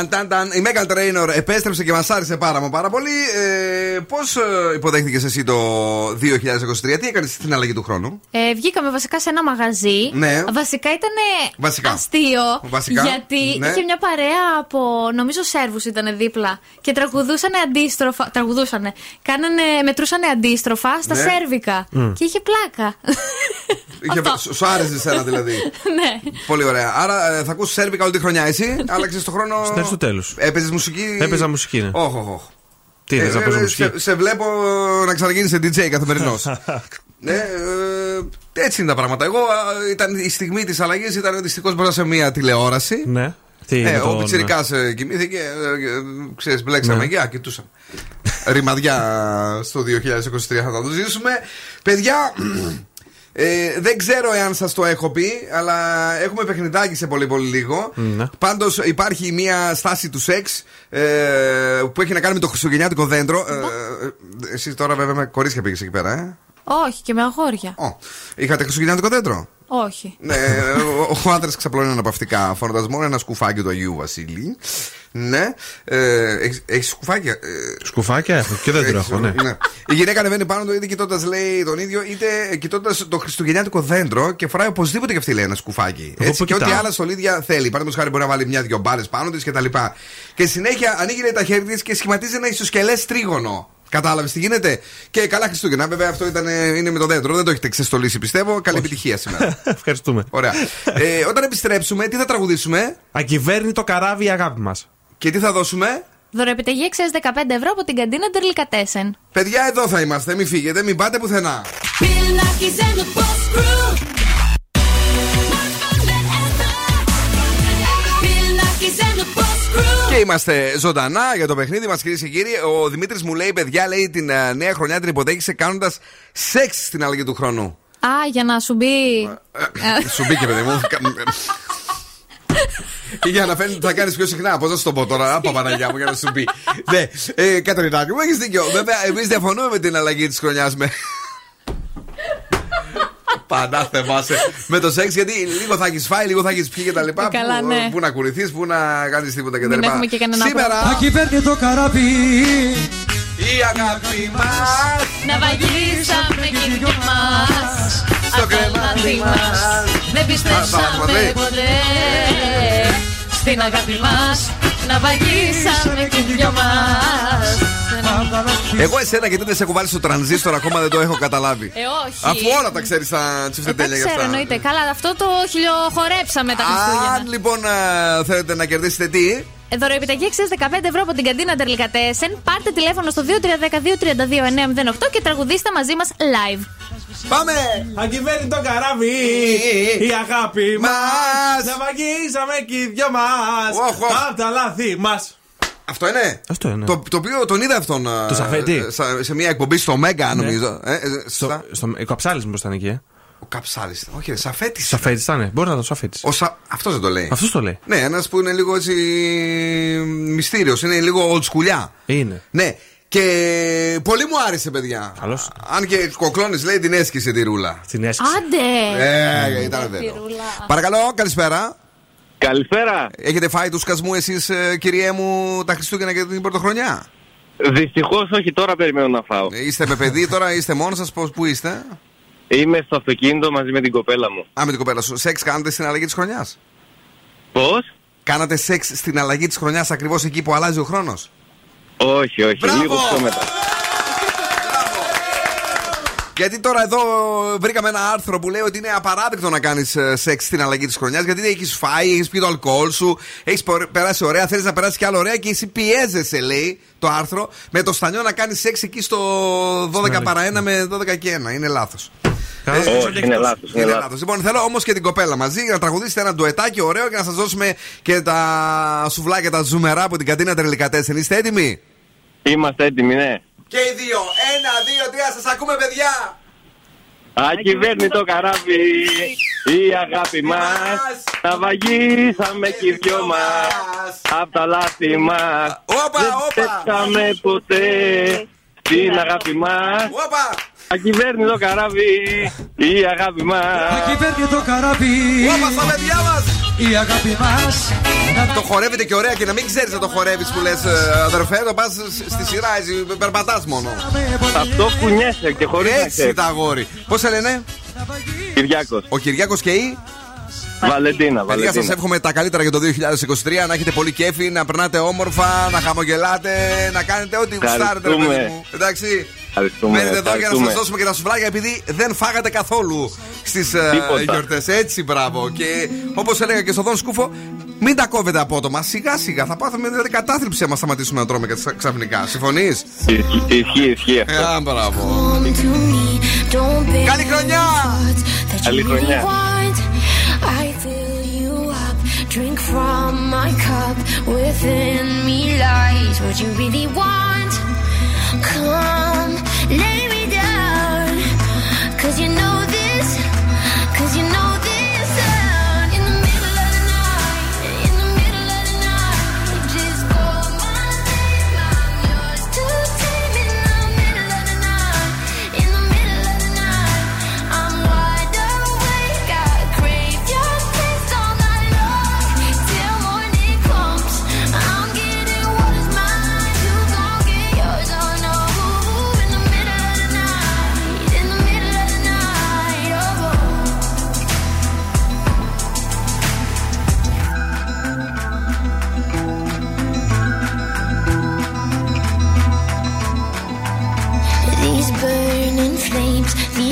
Ταν, ταν, ταν. Η Megan Trainor επέστρεψε και μα άρεσε πάρα μα πάρα πολύ. Ε, Πώς υποδέχτηκες εσύ το 2023, τι έκανες στην αλλαγή του χρόνου; Ε, βγήκαμε βασικά σε ένα μαγαζί. Ναι. Βασικά ήταν Βασικά. αστείο. Βασικά, Γιατί ναι. είχε μια παρέα από, νομίζω, Σέρβους ήταν δίπλα. Και τραγουδούσαν αντίστροφα. Τραγουδούσανε. Κάνανε, μετρούσαν αντίστροφα στα Ναι. σέρβικα. Μμ. Και είχε πλάκα. Είχε, σου, σου άρεσε εσένα δηλαδή. ναι. Πολύ ωραία. Άρα ε, θα ακούσει σέρβικα όλη τη χρονιά εσύ. Άλλαξες το χρόνο. Στο τέλος του τέλου. Έπαιζες μουσική; Έπαιζα μουσική, ναι. Όχι, όχι. Τι θες να παίζω μουσική; σε, σε βλέπω να ξαναγίνεις σε DJ καθημερινό. ναι, ε, έτσι είναι τα πράγματα. Εγώ α, ήταν, η στιγμή της αλλαγής ήταν δυστυχώς μπροστά σε μία τηλεόραση. Ναι. Τι Ε, με ο τον- Πιτσυρικά κοιμήθηκε, ε, ε, ξέρεις, μπλέξαμε Ναι. εκεί, α, κοιτούσαμε. Ρημαδιά στο 2023 θα τα το ζήσουμε. Παιδιά, ε, δεν ξέρω εάν σας το έχω πει, αλλά έχουμε παιχνιδάκι σε πολύ πολύ λίγο. Ναι. Πάντως υπάρχει μια στάση του σεξ ε, που έχει να κάνει με το χριστουγεννιάτικο δέντρο. Ε, ε, εσύ τώρα βέβαια με κορίτσια πήγες εκεί πέρα, ε. Όχι, και με αγόρια. Ω, είχατε χριστουγεννιάτικο δέντρο; Όχι. Ναι, ο, ο άντρας ξαπλώνει αναπαυτικά φωνάζοντας μόνο ένα σκουφάκι του Αγίου Βασίλη. Ναι. Ε, έχεις σκουφάκια; Ε, Σκουφάκια έχω και δεν το έχεις, έχω, ναι. ναι. Η γυναίκα ανεβαίνει πάνω του είτε κοιτώντας λέει τον ίδιο, είτε κοιτώντας το χριστουγεννιάτικο δέντρο και φοράει οπωσδήποτε και αυτή λέει ένα σκουφάκι. Εγώ Έτσι που και ό,τι κοιτάω. άλλα στολίδια θέλει. Παραδείγματο χάρη μπορεί να βάλει μια-δυο μπάρε πάνω της κτλ. Και συνέχεια ανοίγει λέει, τα χέρια της και σχηματίζει ένα ισοσκελές τρίγωνο. Κατάλαβες τι γίνεται; Και καλά Χριστούγεννα. Βέβαια αυτό ήταν, ε, είναι με το δέντρο. Δεν το έχετε ξεστολίσει πιστεύω. Καλή επιτυχία σήμερα. Ευχαριστούμε. Ωραία. ε, όταν επιστρέψουμε, τι θα τραγουδήσουμε; Ακυβέρνητο καράβι η αγάπη μας. Και τι θα δώσουμε; Δωρεπιταγή εξές 15 ευρώ από την καντίνα Ντερλικατέσεν. Παιδιά, εδώ θα είμαστε. Μην φύγετε, μην πάτε πουθενά. Και είμαστε ζωντανά για το παιχνίδι μας, κυρίες και κύριοι. Ο Δημήτρης μου λέει: Παιδιά, λέει την ε, νέα χρονιά την υποδέχεσαι κάνοντας σεξ στην αλλαγή του χρόνου. Α, για να σου μπει. Ε, Σου μπήκε, παιδί μου. Και για να φαίνεται ότι θα κάνεις πιο συχνά. Πώς να σου το πω τώρα, Α, Παπαναγιά μου, για να σου πει. Ναι, ε, Κατρινάκη μου, έχεις δίκιο. Βέβαια, εμείς διαφωνούμε με την αλλαγή της χρονιάς με. Πάντα θυμάσαι με το σεξ γιατί λίγο θα έχεις φάει, λίγο θα έχεις πιει και τα λοιπά. Καλά, που, ναι. που να κουνηθείς, που να κάνεις τίποτα και τα Μην λοιπά. έχουμε και κανένα Σήμερα Ακυβέρνητο καράβι η αγάπη μα Να βαγίσαμε και οι δυο μας Στο Απ' τα κρεβάτι λάθη μας. μας Δεν Α, πιστέψαμε πάμε, ποτέ Στην αγάπη μας Να βαγίσαμε και οι δυο μας Εγώ εσένα γιατί δεν σε έχω βάλει στο τρανζίστορ ακόμα δεν το έχω καταλάβει. Ε, όχι. Αφού όλα τα ξέρεις τα Ε, τα τσιφτετέλια για ξέρω, αυτά. εννοείται. Καλά, αυτό το χιλιοχορέψαμε τα Χριστούγεννα. Αν λοιπόν ε, θέλετε να κερδίσετε τι; Ε, Δωροεπιταγή αξία 15 ευρώ από την καντίνα Ντερλικατέσεν. Πάρτε τηλέφωνο στο 2310-232-908 και τραγουδίστε μαζί μας live. Πάμε! Ακυβέρνητο καράβι η αγάπη μας. Να βαγίζαμε και οι δυο μας. Οχ, οχ. Απ' τα λάθη μας. Αυτό είναι; Αυτό είναι. Το, το οποίο τον είδα αυτόν. ε, Το Σαφέτη. ε, σα- Σε μια εκπομπή στο Μέγκα, νομίζω. Ε, ε, Στο, σωστά. στο, ο καψάλης μου ήταν εκεί. ε. Ο Καψάλης. Όχι, ρε, Σαφέτης. Σαφέτης ήταν. Μπορείς να ήταν Σαφέτης. Ο Σα... Αυτός δεν το λέει. Αυτός το λέει. Ναι, ένας που είναι λίγο έτσι. μυστήριος. Είναι λίγο old schoolιά. Είναι. Ναι. Και πολύ μου άρεσε, παιδιά. Καλώς. Αν και κοκλώνη λέει την έσκησε τη ρούλα. Την έσκησε. Άντε! Ε, ήταν Τη βέβαιο. ρούλα. Παρακαλώ, καλησπέρα. Καλησπέρα. Έχετε φάει τους σκασμού εσείς, κυριέ μου, τα Χριστούγεννα και την Πρωτοχρονιά; Δυστυχώς όχι, τώρα περιμένω να φάω. Είστε με παιδί τώρα, είστε μόνο σας, πού είστε; Είμαι στο αυτοκίνητο μαζί με την κοπέλα μου. Α, με την κοπέλα σου. Σεξ κάνατε στην αλλαγή της χρονιάς; Πώς; Κάνατε σεξ στην αλλαγή της χρονιάς ακριβώς εκεί που αλλάζει ο χρόνος; Όχι, όχι, Μπράβο! λίγο πιο μετά. Γιατί τώρα εδώ βρήκαμε ένα άρθρο που λέει ότι είναι απαράδεκτο να κάνεις σεξ στην αλλαγή της χρονιάς. Γιατί έχεις φάει, έχεις πει το αλκοόλ σου, έχεις περάσει ωραία, θέλεις να περάσεις κι άλλο ωραία και εσύ πιέζεσαι, λέει το άρθρο, με το στανιό να κάνεις σεξ εκεί στο 12 παρα 1 με 12 και 1. Είναι λάθος. Όχι, είναι λάθος. Είναι λάθος. Λοιπόν, θέλω όμως και την κοπέλα μαζί να τραγουδήσετε ένα ντουετάκι ωραίο και να σας δώσουμε και τα σουβλάκια, τα ζουμερά από την καντίνα Τερλικατέσεν. Είστε έτοιμοι; Είμαστε έτοιμοι, ναι. Και οι δύο. Ένα, δύο, τρία. Σας ακούμε, παιδιά. Ακυβέρνει το καράβι, η αγάπη μας. Τα βαγίσαμε κι οι δυο μας Απ' τα λάθη μας. Δεν πέσαμε ποτέ Την αγάπη μας. Ακυβέρνει το καράβι, η αγάπη μας. Ακυβέρνει το καράβι. Όπα στα παιδιά μας Η αγάπη μας Το χορεύετε και ωραία και να μην ξέρεις να το χορεύεις που λες αδερφέ, το πας στη σειρά, εσύ περπατάς μόνο. Αυτό κουνιέσαι και χωρίς Έτσι τα αγόρι. Πώς σε λένε, Κυριάκος. Ο Κυριάκος και η. Βαλεντίνα, Παιδιά, Βαλεντίνα. σας εύχομαι τα καλύτερα για το 2023. Να έχετε πολύ κέφι, να περνάτε όμορφα, να χαμογελάτε, να κάνετε ό,τι γουστάρετε, ρε Ευχαριστούμε. παιδί μου. Εντάξει. Ευχαριστούμε, Μένετε εδώ για να ευχαριστούμε. σα δώσουμε και τα σουβλάκια επειδή δεν φάγατε καθόλου στις Τίποτα. γιορτές. Έτσι, μπράβο. Και όπως έλεγα και στον Δον Σκούφο, μην τα κόβετε απότομα. Σιγά σιγά θα πάθουμε δηλαδή κατάθλιψη άμα σταματήσουμε να τρώμε κατα- ξαφνικά. Συμφωνείς; Ισχύει, ισχύει αυτό. Α, μπράβο. Καλή χρονιά! Καλή χρονιά. From my cup. Within me lies what you really want. Come, lay me down. Cause you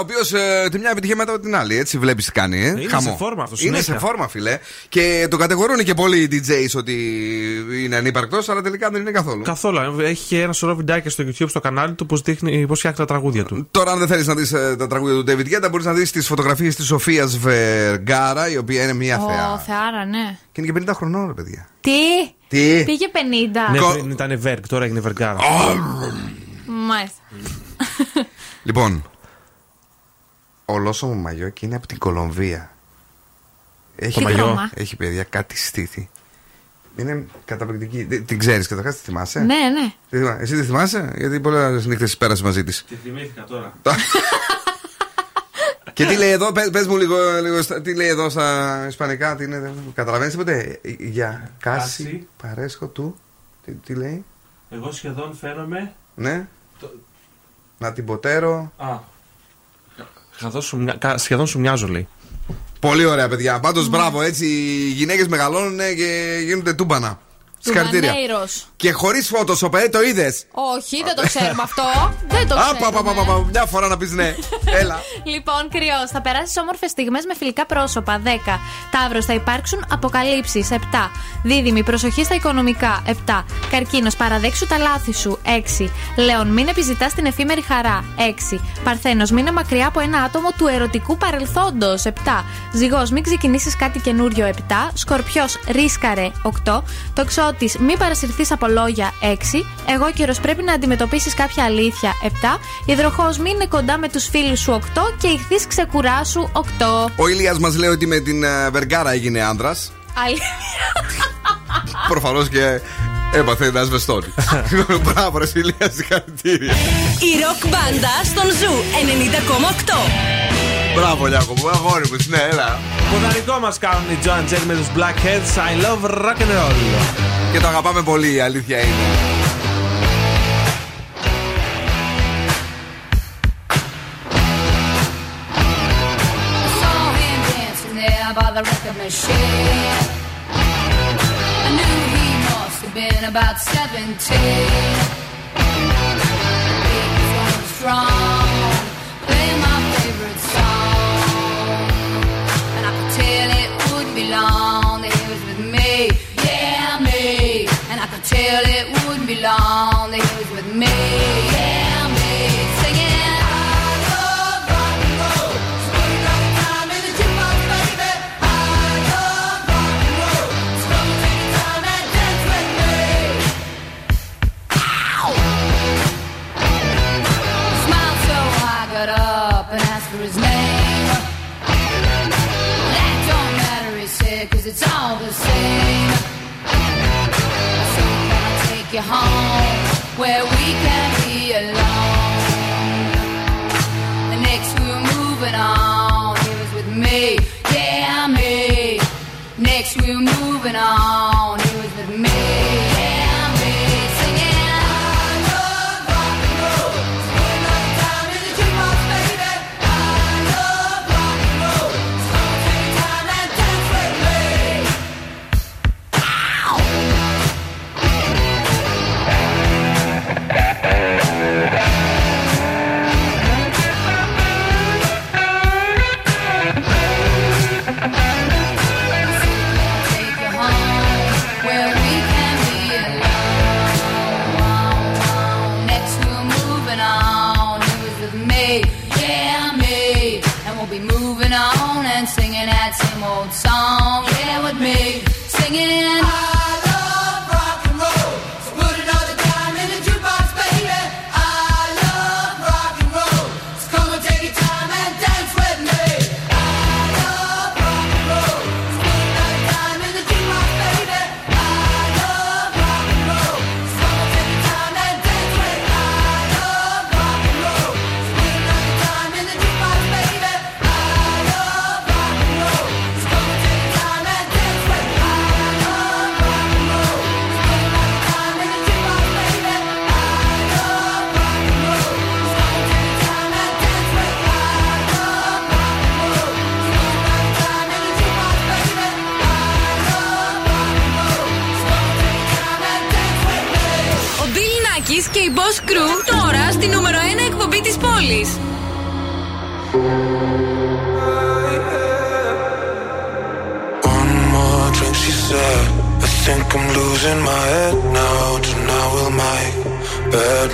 ο Γκέτα, ο οποίο τη μια επιτυχία μετά από την άλλη. Έτσι βλέπεις τι κάνει. Ε; Είναι σε φόρμα αυτός, Είναι συνέχεια. σε φόρμα, φιλέ. Και το κατηγορούν και πολλοί οι DJs ότι είναι ανύπαρκτος, αλλά τελικά δεν είναι καθόλου. Καθόλου. Έχει και ένα σωρό βιντεάκια στο YouTube στο κανάλι του πώς δείχνει πώς φτιάχνει τα τραγούδια του. Τώρα, αν δεν θέλεις να δεις τα τραγούδια του David Guetta, μπορείς να δεις τις φωτογραφίες της Σοφίας Βεργάρα, η οποία είναι μια θεά. Ω, θεάρα, ναι. Και είναι και 50 χρονών, ρε παιδιά. Τι! Τι; Πήγε 50. Ναι, πριν ήταν Verg, τώρα έγινε Vergara. Μάλιστα. Λοιπόν, ολόσωμο μαγιό και είναι από την Κολομβία. Έχει, Τι μαγιό; χρώμα; έχει παιδιά κάτι στήθη. Είναι καταπληκτική. Δεν- Την ξέρεις καταρχάς, τη θυμάσαι; Ναι, ναι. Τη θυμά- Εσύ τη θυμάσαι, γιατί πολλές νύχτες πέρασε μαζί της. Τη θυμήθηκα τώρα. και τι λέει εδώ, πες, πες μου λίγο, λίγο στα- τι λέει εδώ στα Ισπανικά, τι είναι, καταλαβαίνεις τίποτε. Για κάση, Κάση. παρέσχο του, τι, τι λέει, Εγώ σχεδόν φαίνομαι. ναι. Να την ποτέρω. Α. Σχεδόν σου, μοια- κα- σχεδόν σου μοιάζω, λέει. Πολύ ωραία, παιδιά. Πάντως, μπράβο, έτσι οι γυναίκες μεγαλώνουν και γίνονται τούμπανα. Συγχαρητήρια. Τουμανέιρος. Και χωρίς Photoshop, ε, το είδες; Όχι, δεν το ξέρουμε αυτό. Δεν το ξέρουμε. Μια φορά να πεις ναι. Έλα. Λοιπόν, κρυός, θα περάσεις όμορφες στιγμές με φιλικά πρόσωπα. 10. Ταύρος, θα υπάρξουν αποκαλύψεις. 7. Δίδυμη, προσοχή στα οικονομικά. 7. Καρκίνος, παραδέξου τα λάθη σου. 6. Λέων, μην επιζητάς την εφήμερη χαρά. 6. Παρθένος, μείνε μακριά από ένα άτομο του ερωτικού παρελθόντος. 7. Ζυγός, μην ξεκινήσεις κάτι καινούριο. 7. Σκορπιός, ρίσκαρε. 8. Τοξότη, μην παρασυρθείς από λόγια. 6. Εγώ καιρο, πρέπει να αντιμετωπίσεις κάποια αλήθεια. 7. Υδροχό, μην είναι κοντά με τους φίλους σου. 8. Και ηχθεί ξεκουράσου. 8. Ο Ηλίας μας λέει ότι με την ε, Βεργάρα έγινε άντρας. Αλήθεια. Προφανώς και έπαθε ένα ασβεστόνι. Μπράβο, ρε Ηλία, συγχαρητήρια. Η ροκ μπάντα στον Zoo 90,8. Μπράβο, Λιάκο, αγόρι μου, ναι, έλα. Ποδαρικό μας κάνουν οι Joan Τζέρ με τους Blackhearts. I love rock and roll. Και το αγαπάμε πολύ, η αλήθεια είναι. long. They was with me, yeah, me. And I could tell it wouldn't be long. They was take home where we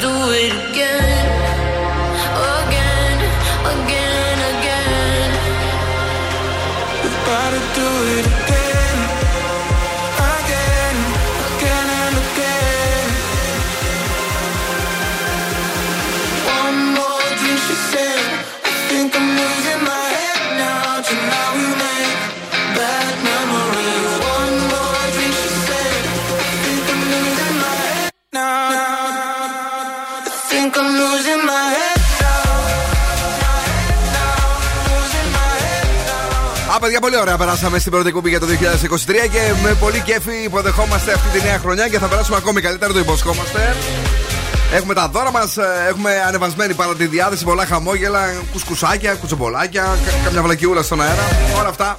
do it παιδιά, πολύ ωραία. Περάσαμε στην πρώτη κουμπί για το 2023 και με πολύ κέφι υποδεχόμαστε αυτή τη νέα χρονιά και θα περάσουμε ακόμη καλύτερα, το υποσχόμαστε. Έχουμε τα δώρα μας, έχουμε ανεβασμένη πάρα τη διάθεση, πολλά χαμόγελα, κουσκουσάκια, κουτσομπολάκια, κα- καμιά βλακιούλα στον αέρα. Όλα αυτά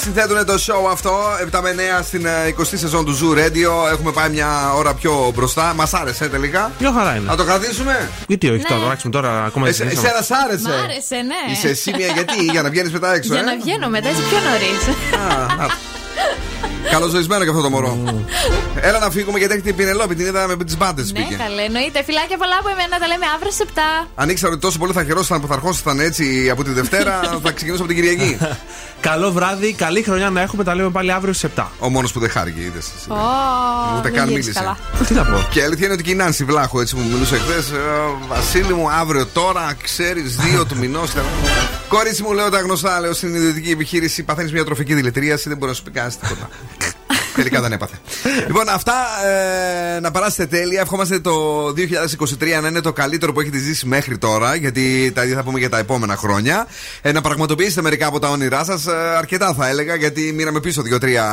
συνθέτουν το show αυτό. 7 με 9 στην ε, 20η σεζόν του Zoo Radio. Έχουμε πάει μια ώρα πιο μπροστά. Μας άρεσε ε, τελικά. Μια χαρά είναι. Να το κρατήσουμε; Γιατί όχι, τώρα αλλάξουμε τώρα ακόμα Εσ- δεν Εσένα σ' άρεσε. Μ' άρεσε, ναι. Είσαι σήμεια γιατί, για να βγαίνεις μετά έξω, Για ε; να βγαίνω μετά, έτσι πιο νωρίς. Καλοζωισμένο και αυτό το μωρό. Έλα να φύγουμε γιατί έχει την Πινελόπη, την είδα με τις μπάντες Ναι, μπήκε. καλέ, εννοείται. Φιλάκια πολλά από εμένα, τα λέμε αύριο σε 7. Αν ήξερα ότι τόσο πολύ θα χαιρόσασταν που θα ερχόσασταν έτσι από τη Δευτέρα, θα ξεκινήσω από την Κυριακή. Καλό βράδυ, καλή χρονιά να έχουμε. Τα λέμε πάλι αύριο στι 7. Ο μόνος που δεν χάρηκε, είδες. Ούτε δεν καν βγήκες μίλησε. καλά. Τι να πω. Και η αλήθεια είναι ότι και η Νάνση Βλάχο έτσι μου μιλούσε χθες. Βασίλη μου, αύριο τώρα ξέρεις δύο του μηνός. Κορίτσι μου, λέω τα γνωστά, λέω στην ιδιωτική επιχείρηση παθαίνεις μια τροφική δηλητηρίαση, δεν μπορεί να σου πει κανένας τίποτα. Τελικά δεν έπαθε. λοιπόν, αυτά ε, να περάσετε τέλεια. Ευχόμαστε το 2023 να είναι το καλύτερο που έχετε ζήσει μέχρι τώρα, γιατί τα ίδια θα πούμε για τα επόμενα χρόνια. Ε, να πραγματοποιήσετε μερικά από τα όνειρά σας. Ε, αρκετά θα έλεγα, γιατί μείναμε πίσω δύο-τρία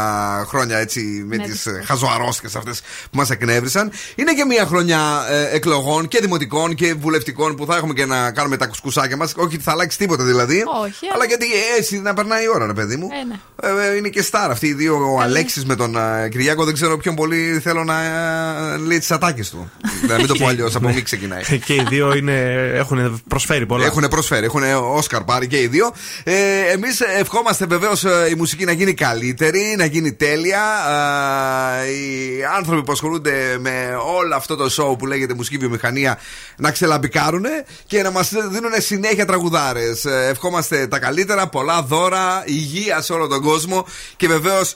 χρόνια έτσι με Ναι, τις δυστυχώς. χαζοαρρώστιες αυτές που μας εκνεύρισαν. Είναι και μια χρονιά ε, εκλογών και δημοτικών και βουλευτικών που θα έχουμε και να κάνουμε τα κουσκουσάκια μας. Όχι ότι θα αλλάξει τίποτα δηλαδή. Όχι, Αλλά γιατί έτσι να περνάει η ώρα, ρε παιδί μου. Ε, ναι. Ε, ε, είναι και στάρ αυτοί οι δύο, ο Αλέξης με τον ε, Κυριάκο. Δεν ξέρω ποιον πολύ θέλω να ε, λέει τις ατάκες του. να μην το πω αλλιώς, από μην ξεκινάει. και οι δύο είναι, έχουν προσφέρει πολλά. Έχουν προσφέρει, έχουν Όσκαρ πάρει και οι δύο. Ε, Εμείς ευχόμαστε βεβαίως η μουσική να γίνει καλύτερη, να γίνει τέλεια. Ε, οι άνθρωποι που ασχολούνται με όλο αυτό το show που λέγεται μουσική βιομηχανία να ξελαμπικάρουν και να μας δίνουν συνέχεια τραγουδάρες. Ευχόμαστε τα καλύτερα, πολλά δώρα, υγεία σε όλο τον κόσμο και βεβαίως